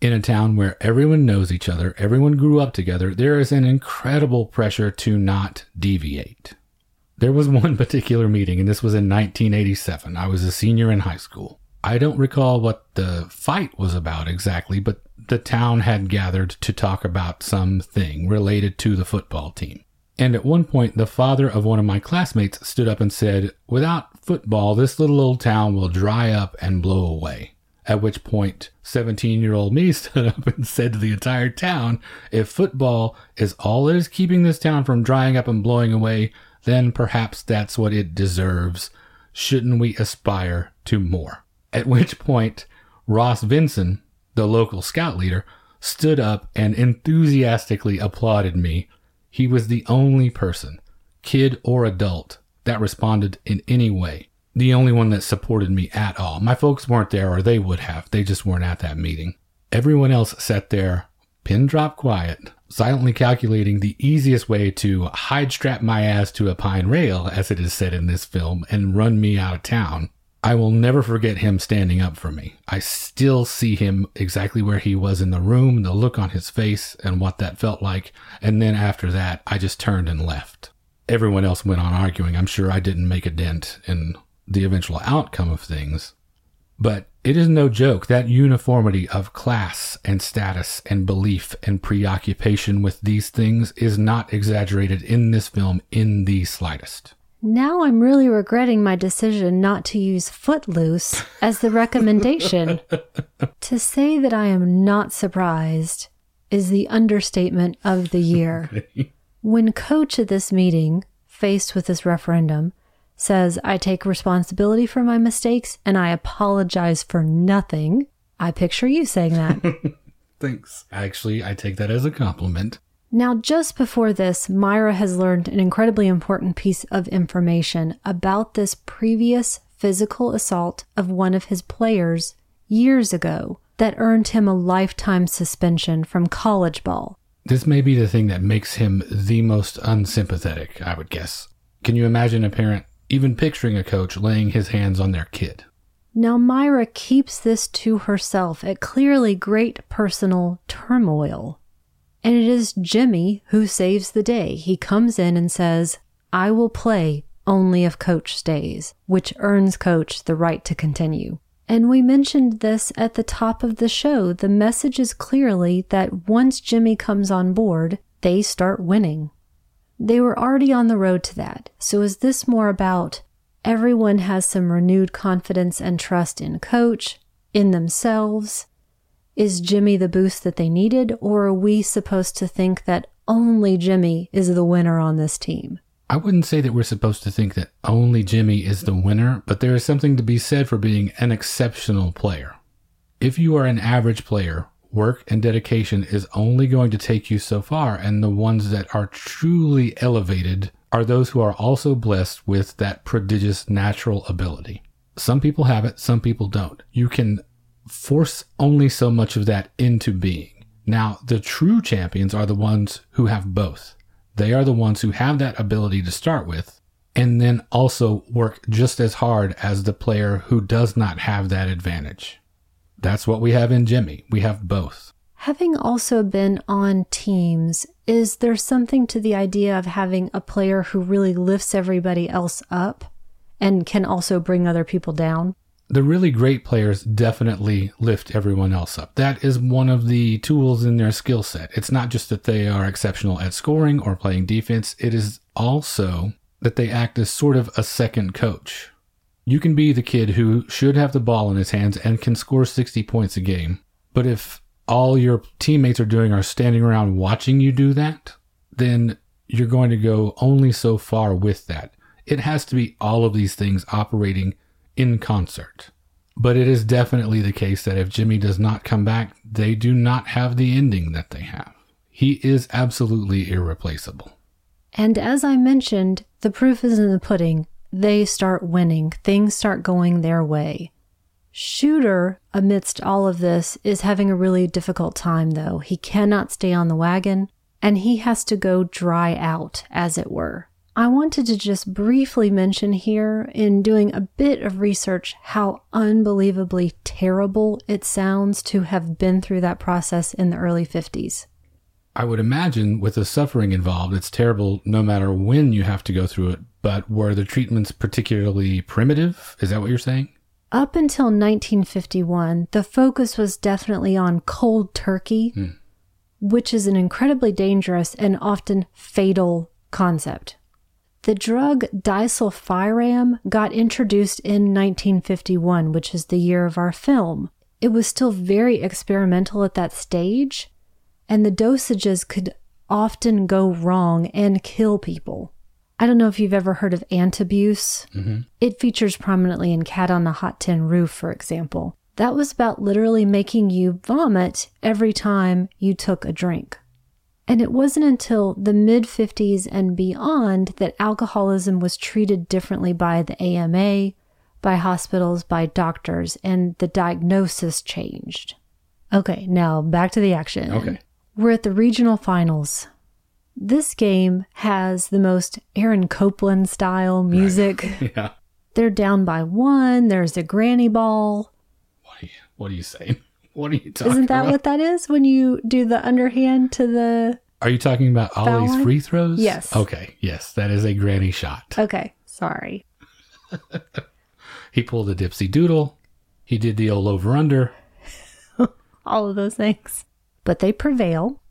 In a town where everyone knows each other, everyone grew up together, there is an incredible pressure to not deviate. There was one particular meeting, and this was in 1987. I was a senior in high school. I don't recall what the fight was about exactly, but the town had gathered to talk about something related to the football team. And at one point, the father of one of my classmates stood up and said, Without football, this little old town will dry up and blow away. At which point, 17 year old me stood up and said to the entire town, if football is all that is keeping this town from drying up and blowing away, then perhaps that's what it deserves. Shouldn't we aspire to more? At which point, Ross Vinson, the local scout leader, stood up and enthusiastically applauded me. He was the only person, kid or adult, that responded in any way the only one that supported me at all. My folks weren't there, or they would have. They just weren't at that meeting. Everyone else sat there, pin drop quiet, silently calculating the easiest way to hide strap my ass to a pine rail, as it is said in this film, and run me out of town. I will never forget him standing up for me. I still see him exactly where he was in the room, the look on his face, and what that felt like. And then after that, I just turned and left. Everyone else went on arguing. I'm sure I didn't make a dent in the eventual outcome of things. But it is no joke that uniformity of class and status and belief and preoccupation with these things is not exaggerated in this film in the slightest. Now I'm really regretting my decision not to use Footloose as the recommendation. to say that I am not surprised is the understatement of the year. Okay. When coach at this meeting, faced with this referendum, says, I take responsibility for my mistakes and I apologize for nothing. I picture you saying that. Thanks. Actually, I take that as a compliment. Now, just before this, Myra has learned an incredibly important piece of information about this previous physical assault of one of his players years ago that earned him a lifetime suspension from college ball. This may be the thing that makes him the most unsympathetic, I would guess. Can you imagine a parent even picturing a coach laying his hands on their kid. Now, Myra keeps this to herself at clearly great personal turmoil. And it is Jimmy who saves the day. He comes in and says, I will play only if coach stays, which earns coach the right to continue. And we mentioned this at the top of the show. The message is clearly that once Jimmy comes on board, they start winning. They were already on the road to that. So is this more about everyone has some renewed confidence and trust in coach, in themselves? Is Jimmy the boost that they needed, or are we supposed to think that only Jimmy is the winner on this team? I wouldn't say that we're supposed to think that only Jimmy is the winner, but there is something to be said for being an exceptional player. If you are an average player, work and dedication is only going to take you so far, and the ones that are truly elevated are those who are also blessed with that prodigious natural ability. Some people have it, some people don't. You can force only so much of that into being. Now, the true champions are the ones who have both. They are the ones who have that ability to start with, and then also work just as hard as the player who does not have that advantage. That's what we have in Jimmy. We have both. Having also been on teams, is there something to the idea of having a player who really lifts everybody else up and can also bring other people down? The really great players definitely lift everyone else up. That is one of the tools in their skill set. It's not just that they are exceptional at scoring or playing defense, it is also that they act as sort of a second coach. You can be the kid who should have the ball in his hands and can score 60 points a game. But if all your teammates are doing are standing around watching you do that, then you're going to go only so far with that. It has to be all of these things operating in concert. But it is definitely the case that if Jimmy does not come back, they do not have the ending that they have. He is absolutely irreplaceable. And as I mentioned, the proof is in the pudding. They start winning, things start going their way. Shooter, amidst all of this, is having a really difficult time, though. He cannot stay on the wagon, and he has to go dry out, as it were. I wanted to just briefly mention here, in doing a bit of research, how unbelievably terrible it sounds to have been through that process in the early 50s. I would imagine with the suffering involved, it's terrible no matter when you have to go through it. But were the treatments particularly primitive? Is that what you're saying? Up until 1951, the focus was definitely on cold turkey, hmm. which is an incredibly dangerous and often fatal concept. The drug disulfiram got introduced in 1951, which is the year of our film. It was still very experimental at that stage, and the dosages could often go wrong and kill people. I don't know if you've ever heard of antabuse. Mm-hmm. It features prominently in Cat on the Hot Tin Roof, for example. That was about literally making you vomit every time you took a drink. And it wasn't until the mid 50s and beyond that alcoholism was treated differently by the AMA, by hospitals, by doctors, and the diagnosis changed. Okay, now back to the action. Okay. We're at the regional finals. This game has the most Aaron Copland style music. Right. yeah. They're down by one. There's a granny ball. What are you, what are you saying? What are you talking Isn't that about? what that is when you do the underhand to the. Are you talking about Ollie's line? free throws? Yes. Okay. Yes, that is a granny shot. Okay. Sorry. he pulled a dipsy doodle. He did the old over under. All of those things but they prevail.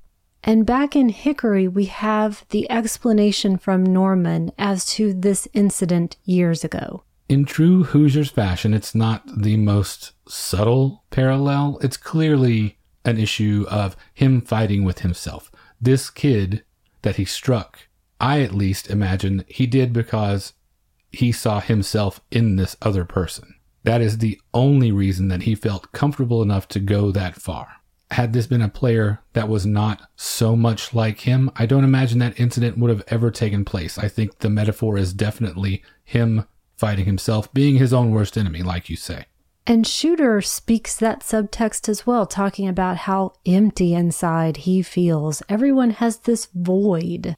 And back in Hickory, we have the explanation from Norman as to this incident years ago. In true Hoosiers fashion, it's not the most subtle parallel. It's clearly an issue of him fighting with himself. This kid that he struck, I at least imagine he did because he saw himself in this other person. That is the only reason that he felt comfortable enough to go that far had this been a player that was not so much like him, I don't imagine that incident would have ever taken place. I think the metaphor is definitely him fighting himself, being his own worst enemy, like you say. And Shooter speaks that subtext as well, talking about how empty inside he feels. Everyone has this void.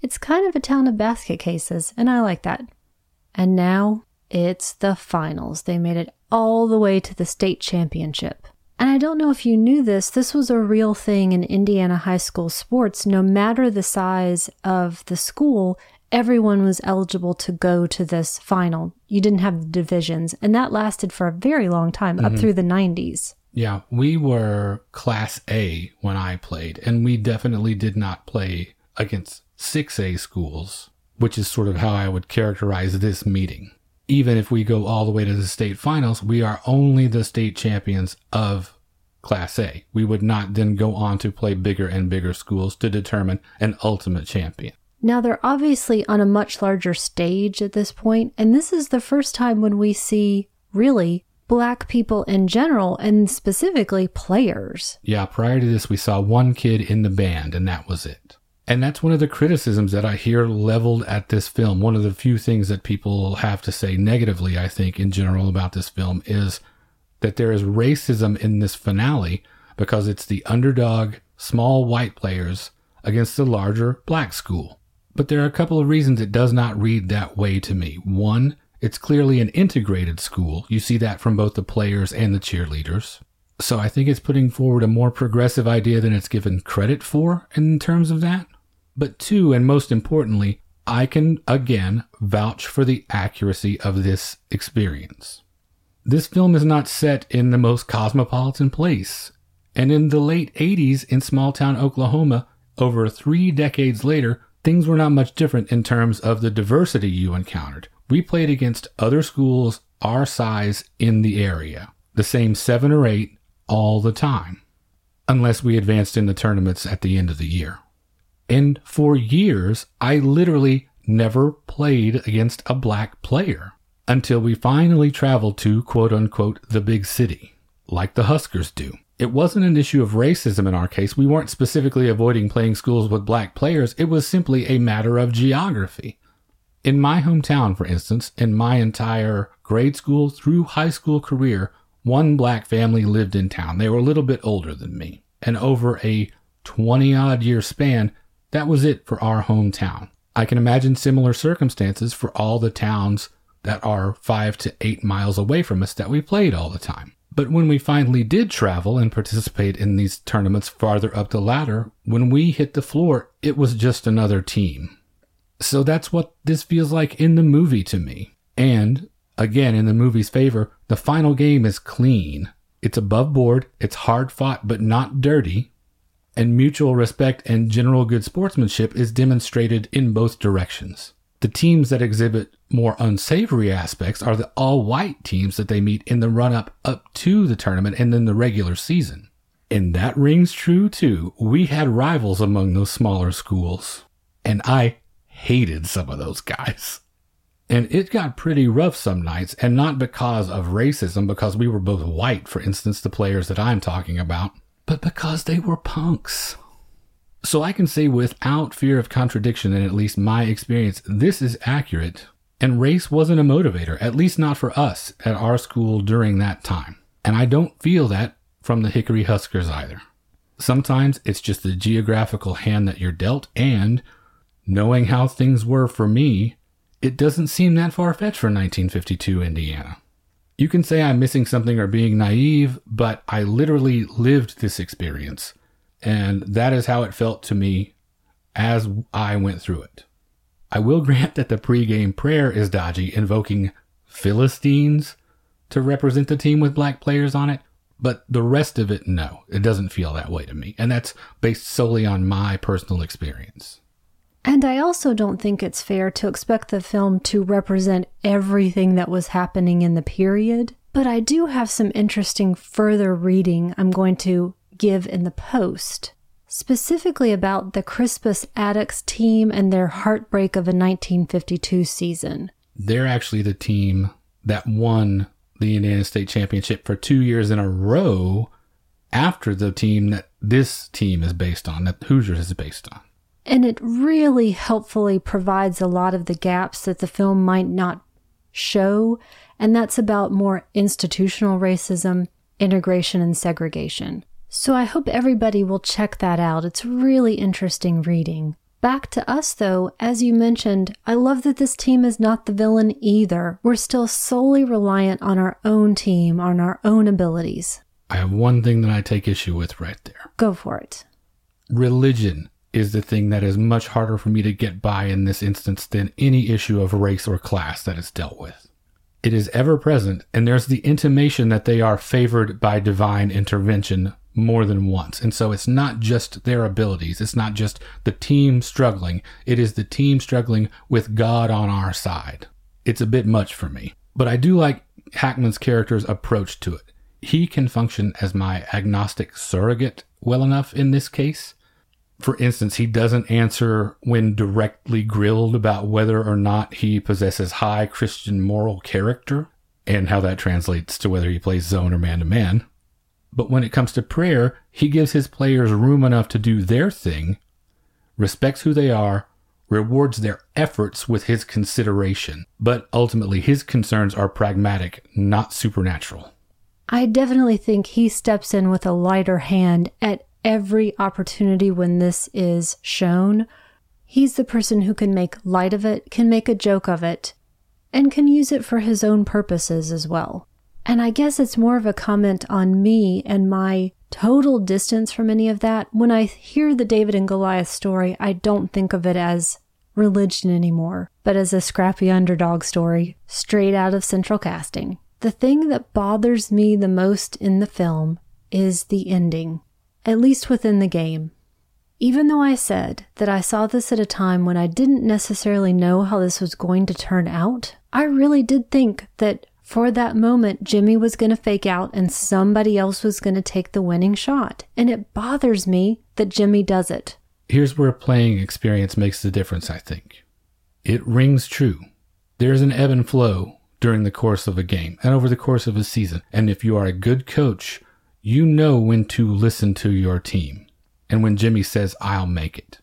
It's kind of a town of basket cases, and I like that. And now it's the finals. They made it all the way to the state championship. And I don't know if you knew this, this was a real thing in Indiana high school sports. No matter the size of the school, everyone was eligible to go to this final. You didn't have the divisions, and that lasted for a very long time, mm-hmm. up through the 90s. Yeah, we were Class A when I played, and we definitely did not play against 6A schools, which is sort of how I would characterize this meeting even if we go all the way to the state finals, we are only the state champions of Class A. We would not then go on to play bigger and bigger schools to determine an ultimate champion. Now, they're obviously on a much larger stage at this point, and this is the first time when we see really black people in general and specifically players. Yeah, prior to this, we saw one kid in the band, and that was it. And that's one of the criticisms that I hear leveled at this film. One of the few things that people have to say negatively, I think, in general about this film is that there is racism in this finale because it's the underdog, small white players against the larger black school. But there are a couple of reasons it does not read that way to me. One, it's clearly an integrated school. You see that from both the players and the cheerleaders. So I think it's putting forward a more progressive idea than it's given credit for in terms of that. But two, and most importantly, I can again vouch for the accuracy of this experience. This film is not set in the most cosmopolitan place. And in the late 80s in small town Oklahoma, over three decades later, things were not much different in terms of the diversity you encountered. We played against other schools our size in the area, the same seven or eight all the time, unless we advanced in the tournaments at the end of the year. And for years, I literally never played against a black player until we finally traveled to quote unquote the big city, like the Huskers do. It wasn't an issue of racism in our case. We weren't specifically avoiding playing schools with black players. It was simply a matter of geography. In my hometown, for instance, in my entire grade school through high school career, one black family lived in town. They were a little bit older than me. And over a 20 odd year span, that was it for our hometown. I can imagine similar circumstances for all the towns that are five to eight miles away from us that we played all the time. But when we finally did travel and participate in these tournaments farther up the ladder, when we hit the floor, it was just another team. So that's what this feels like in the movie to me. And again, in the movie's favor, the final game is clean. It's above board, it's hard fought, but not dirty. And mutual respect and general good sportsmanship is demonstrated in both directions. The teams that exhibit more unsavory aspects are the all white teams that they meet in the run up up to the tournament and then the regular season. And that rings true too. We had rivals among those smaller schools. And I hated some of those guys. And it got pretty rough some nights, and not because of racism, because we were both white, for instance, the players that I'm talking about, but because they were punks. So I can say without fear of contradiction, in at least my experience, this is accurate. And race wasn't a motivator, at least not for us at our school during that time. And I don't feel that from the Hickory Huskers either. Sometimes it's just the geographical hand that you're dealt, and knowing how things were for me, it doesn't seem that far fetched for 1952 Indiana. You can say I'm missing something or being naive, but I literally lived this experience. And that is how it felt to me as I went through it. I will grant that the pregame prayer is dodgy, invoking Philistines to represent the team with black players on it, but the rest of it, no, it doesn't feel that way to me. And that's based solely on my personal experience. And I also don't think it's fair to expect the film to represent everything that was happening in the period. But I do have some interesting further reading I'm going to give in the post, specifically about the Crispus Attucks team and their heartbreak of a 1952 season. They're actually the team that won the Indiana State Championship for two years in a row after the team that this team is based on, that Hoosiers is based on. And it really helpfully provides a lot of the gaps that the film might not show, and that's about more institutional racism, integration, and segregation. So I hope everybody will check that out. It's really interesting reading. Back to us, though, as you mentioned, I love that this team is not the villain either. We're still solely reliant on our own team, on our own abilities. I have one thing that I take issue with right there. Go for it. Religion is the thing that is much harder for me to get by in this instance than any issue of race or class that is dealt with. It is ever present, and there's the intimation that they are favored by divine intervention more than once. And so it's not just their abilities. It's not just the team struggling. It is the team struggling with God on our side. It's a bit much for me, but I do like Hackman's character's approach to it. He can function as my agnostic surrogate well enough in this case. For instance, he doesn't answer when directly grilled about whether or not he possesses high Christian moral character and how that translates to whether he plays zone or man to man. But when it comes to prayer, he gives his players room enough to do their thing, respects who they are, rewards their efforts with his consideration. But ultimately, his concerns are pragmatic, not supernatural. I definitely think he steps in with a lighter hand at every opportunity when this is shown. He's the person who can make light of it, can make a joke of it, and can use it for his own purposes as well. And I guess it's more of a comment on me and my total distance from any of that. When I hear the David and Goliath story, I don't think of it as religion anymore, but as a scrappy underdog story straight out of central casting. The thing that bothers me the most in the film is the ending, at least within the game. Even though I said that I saw this at a time when I didn't necessarily know how this was going to turn out, I really did think that for that moment, Jimmy was going to fake out and somebody else was going to take the winning shot. And it bothers me that Jimmy does it. Here's where playing experience makes the difference, I think. It rings true. There's an ebb and flow during the course of a game and over the course of a season. And if you are a good coach, You know when to listen to your team and when Jimmy says, I'll make it.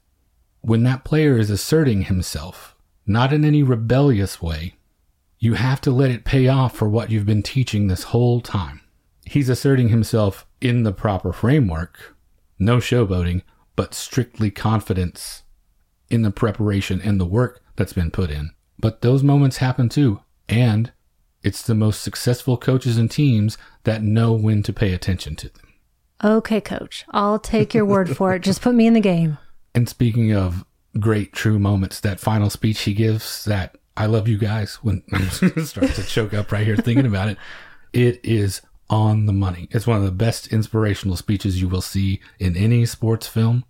When that player is asserting himself, not in any rebellious way, you have to let it pay off for what you've been teaching this whole time. He's asserting himself in the proper framework, no showboating, but strictly confidence in the preparation and the work that's been put in. But those moments happen too. And it's the most successful coaches and teams that know when to pay attention to them. Okay, coach. I'll take your word for it. Just put me in the game. And speaking of great true moments, that final speech he gives that I love you guys when I'm starting to choke up right here thinking about it. It is on the money. It's one of the best inspirational speeches you will see in any sports film.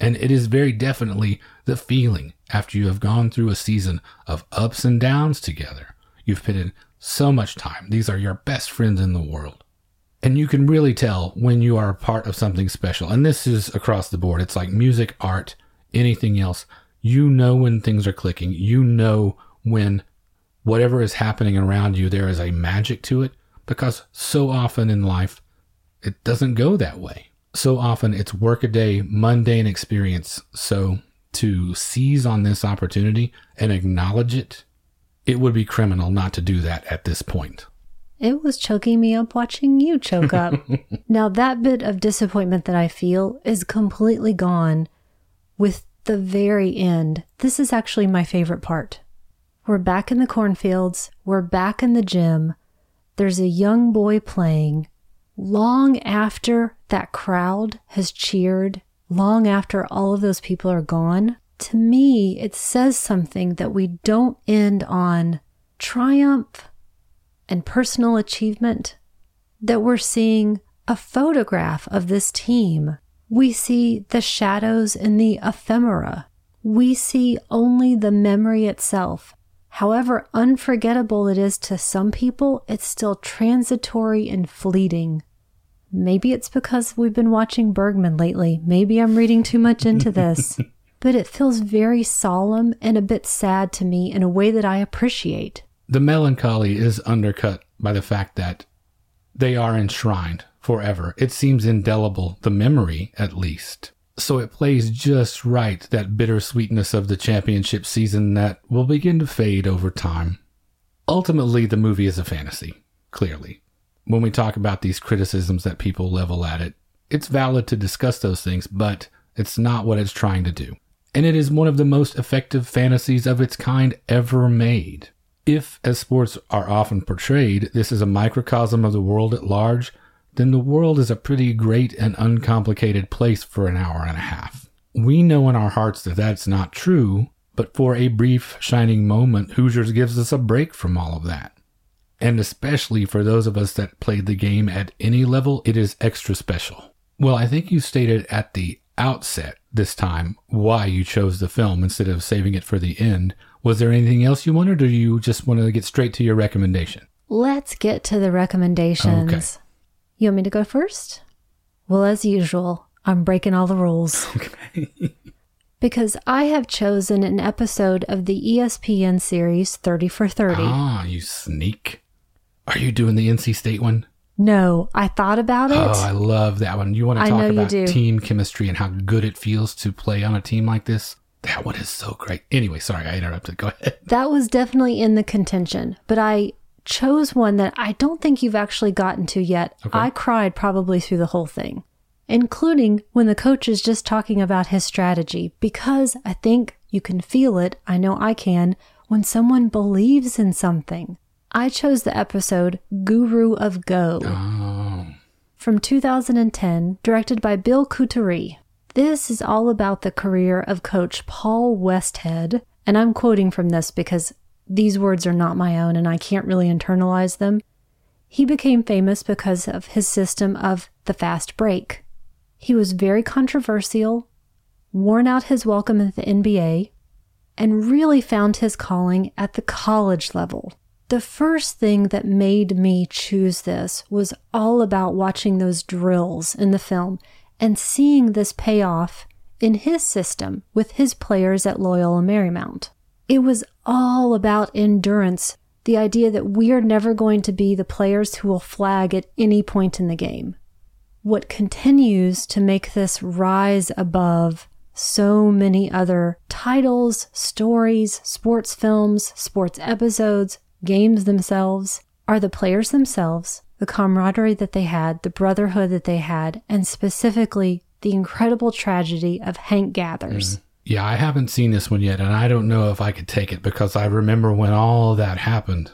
And it is very definitely the feeling after you have gone through a season of ups and downs together. You've put in so much time. These are your best friends in the world. And you can really tell when you are a part of something special. And this is across the board. It's like music, art, anything else. You know when things are clicking. You know when whatever is happening around you, there is a magic to it because so often in life, it doesn't go that way. So often it's workaday, mundane experience. So to seize on this opportunity and acknowledge it, it would be criminal not to do that at this point. It was choking me up watching you choke up. now, that bit of disappointment that I feel is completely gone with the very end. This is actually my favorite part. We're back in the cornfields, we're back in the gym. There's a young boy playing. Long after that crowd has cheered, long after all of those people are gone, to me, it says something that we don't end on triumph and personal achievement, that we're seeing a photograph of this team. We see the shadows in the ephemera. We see only the memory itself. However unforgettable it is to some people, it's still transitory and fleeting. Maybe it's because we've been watching Bergman lately. Maybe I'm reading too much into this. but it feels very solemn and a bit sad to me in a way that I appreciate. The melancholy is undercut by the fact that they are enshrined forever. It seems indelible, the memory at least. So it plays just right that bittersweetness of the championship season that will begin to fade over time. Ultimately, the movie is a fantasy, clearly. When we talk about these criticisms that people level at it, it's valid to discuss those things, but it's not what it's trying to do. And it is one of the most effective fantasies of its kind ever made. If, as sports are often portrayed, this is a microcosm of the world at large, then the world is a pretty great and uncomplicated place for an hour and a half. We know in our hearts that that's not true, but for a brief, shining moment, Hoosiers gives us a break from all of that. And especially for those of us that played the game at any level, it is extra special. Well, I think you stated at the outset this time why you chose the film instead of saving it for the end. Was there anything else you wanted, or do you just want to get straight to your recommendation? Let's get to the recommendations. Okay. You want me to go first? Well, as usual, I'm breaking all the rules. Okay. because I have chosen an episode of the ESPN series 30 for 30. Ah, you sneak. Are you doing the NC State one? No, I thought about it. Oh, I love that one. You want to talk about team chemistry and how good it feels to play on a team like this? That one is so great. Anyway, sorry, I interrupted. Go ahead. That was definitely in the contention, but I chose one that I don't think you've actually gotten to yet. Okay. I cried probably through the whole thing, including when the coach is just talking about his strategy, because I think you can feel it. I know I can when someone believes in something. I chose the episode Guru of Go oh. from 2010, directed by Bill Couturie. This is all about the career of coach Paul Westhead, and I'm quoting from this because these words are not my own and I can't really internalize them. He became famous because of his system of the fast break. He was very controversial, worn out his welcome at the NBA, and really found his calling at the college level. The first thing that made me choose this was all about watching those drills in the film and seeing this pay off in his system with his players at Loyola Marymount. It was all about endurance, the idea that we are never going to be the players who will flag at any point in the game. what continues to make this rise above so many other titles, stories, sports films, sports episodes, games themselves are the players themselves, the camaraderie that they had, the brotherhood that they had, and specifically the incredible tragedy of Hank Gathers. Mm. Yeah, I haven't seen this one yet, and I don't know if I could take it because I remember when all that happened,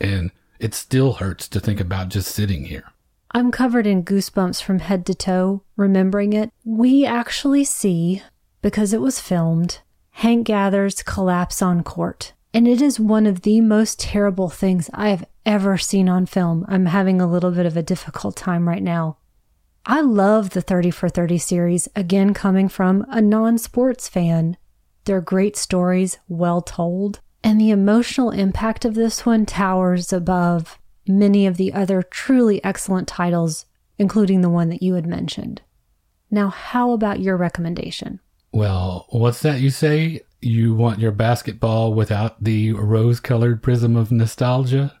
and it still hurts to think about just sitting here. I'm covered in goosebumps from head to toe, remembering it. We actually see, because it was filmed, Hank Gathers collapse on court. And it is one of the most terrible things I have ever seen on film. I'm having a little bit of a difficult time right now. I love the 30 for 30 series, again, coming from a non sports fan. They're great stories, well told, and the emotional impact of this one towers above many of the other truly excellent titles, including the one that you had mentioned. Now, how about your recommendation? Well, what's that you say? You want your basketball without the rose colored prism of nostalgia?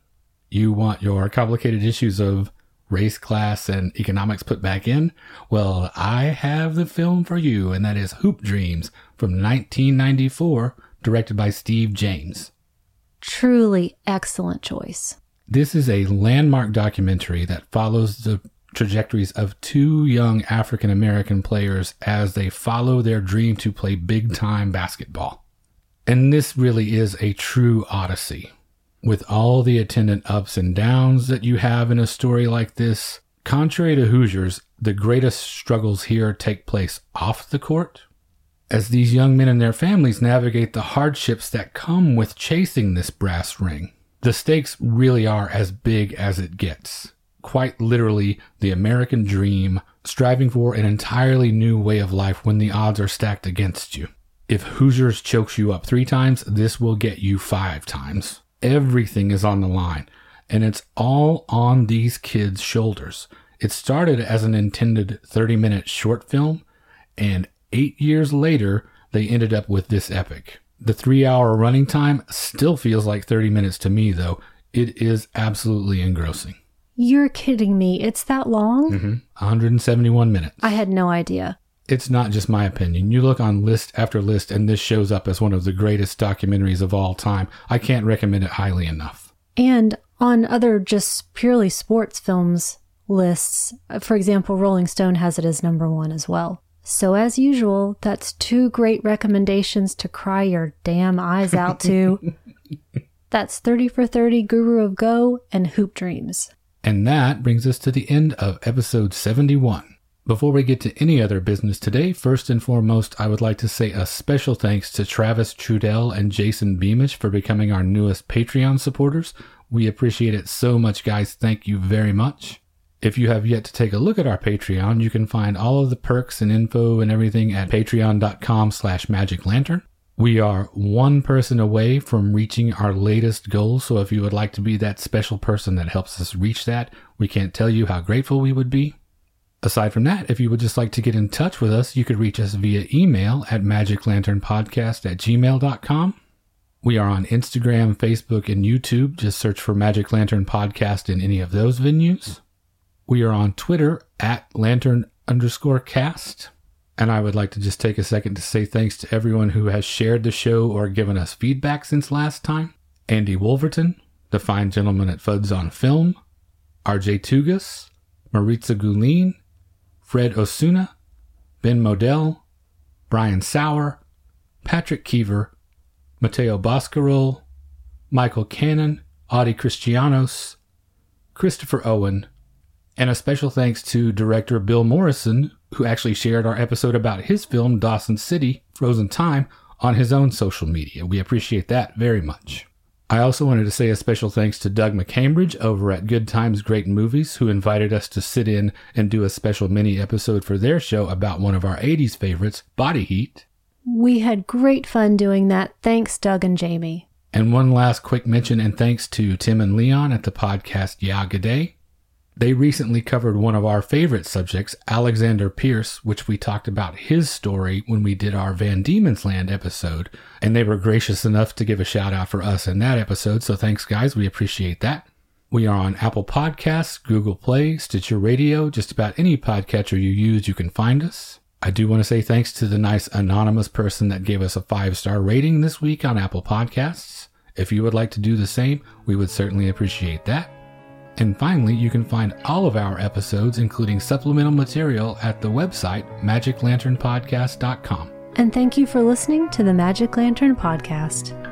You want your complicated issues of race, class, and economics put back in? Well, I have the film for you, and that is Hoop Dreams from 1994, directed by Steve James. Truly excellent choice. This is a landmark documentary that follows the trajectories of two young African American players as they follow their dream to play big time basketball. And this really is a true odyssey. With all the attendant ups and downs that you have in a story like this, contrary to Hoosiers, the greatest struggles here take place off the court. As these young men and their families navigate the hardships that come with chasing this brass ring. The stakes really are as big as it gets. Quite literally, the American dream, striving for an entirely new way of life when the odds are stacked against you. If Hoosiers chokes you up three times, this will get you five times. Everything is on the line, and it's all on these kids' shoulders. It started as an intended 30 minute short film, and eight years later, they ended up with this epic. The three hour running time still feels like 30 minutes to me, though. It is absolutely engrossing. You're kidding me. It's that long? Mm-hmm. 171 minutes. I had no idea. It's not just my opinion. You look on list after list, and this shows up as one of the greatest documentaries of all time. I can't recommend it highly enough. And on other just purely sports films lists, for example, Rolling Stone has it as number one as well. So, as usual, that's two great recommendations to cry your damn eyes out to. that's 30 for 30 Guru of Go and Hoop Dreams. And that brings us to the end of episode 71. Before we get to any other business today, first and foremost, I would like to say a special thanks to Travis Trudell and Jason Beamish for becoming our newest Patreon supporters. We appreciate it so much, guys. Thank you very much. If you have yet to take a look at our Patreon, you can find all of the perks and info and everything at patreon.com slash magic lantern. We are one person away from reaching our latest goal, so if you would like to be that special person that helps us reach that, we can't tell you how grateful we would be. Aside from that, if you would just like to get in touch with us, you could reach us via email at magiclanternpodcast at gmail.com. We are on Instagram, Facebook, and YouTube. Just search for Magic Lantern Podcast in any of those venues. We are on Twitter at lantern underscore cast. And I would like to just take a second to say thanks to everyone who has shared the show or given us feedback since last time. Andy Wolverton, the fine gentleman at Fuds on Film, RJ Tugas, Maritza Gulin, Fred Osuna, Ben Modell, Brian Sauer, Patrick Keever, Matteo Boscarol, Michael Cannon, Audie Christianos, Christopher Owen, and a special thanks to director Bill Morrison, who actually shared our episode about his film Dawson City Frozen Time on his own social media. We appreciate that very much. I also wanted to say a special thanks to Doug McCambridge over at Good Times Great Movies, who invited us to sit in and do a special mini episode for their show about one of our 80s favorites, Body Heat. We had great fun doing that. Thanks, Doug and Jamie. And one last quick mention and thanks to Tim and Leon at the podcast Yeah G'day. They recently covered one of our favorite subjects, Alexander Pierce, which we talked about his story when we did our Van Diemen's Land episode, and they were gracious enough to give a shout out for us in that episode. So thanks, guys. We appreciate that. We are on Apple Podcasts, Google Play, Stitcher Radio, just about any podcatcher you use, you can find us. I do want to say thanks to the nice anonymous person that gave us a five star rating this week on Apple Podcasts. If you would like to do the same, we would certainly appreciate that. And finally, you can find all of our episodes, including supplemental material, at the website magiclanternpodcast.com. And thank you for listening to the Magic Lantern Podcast.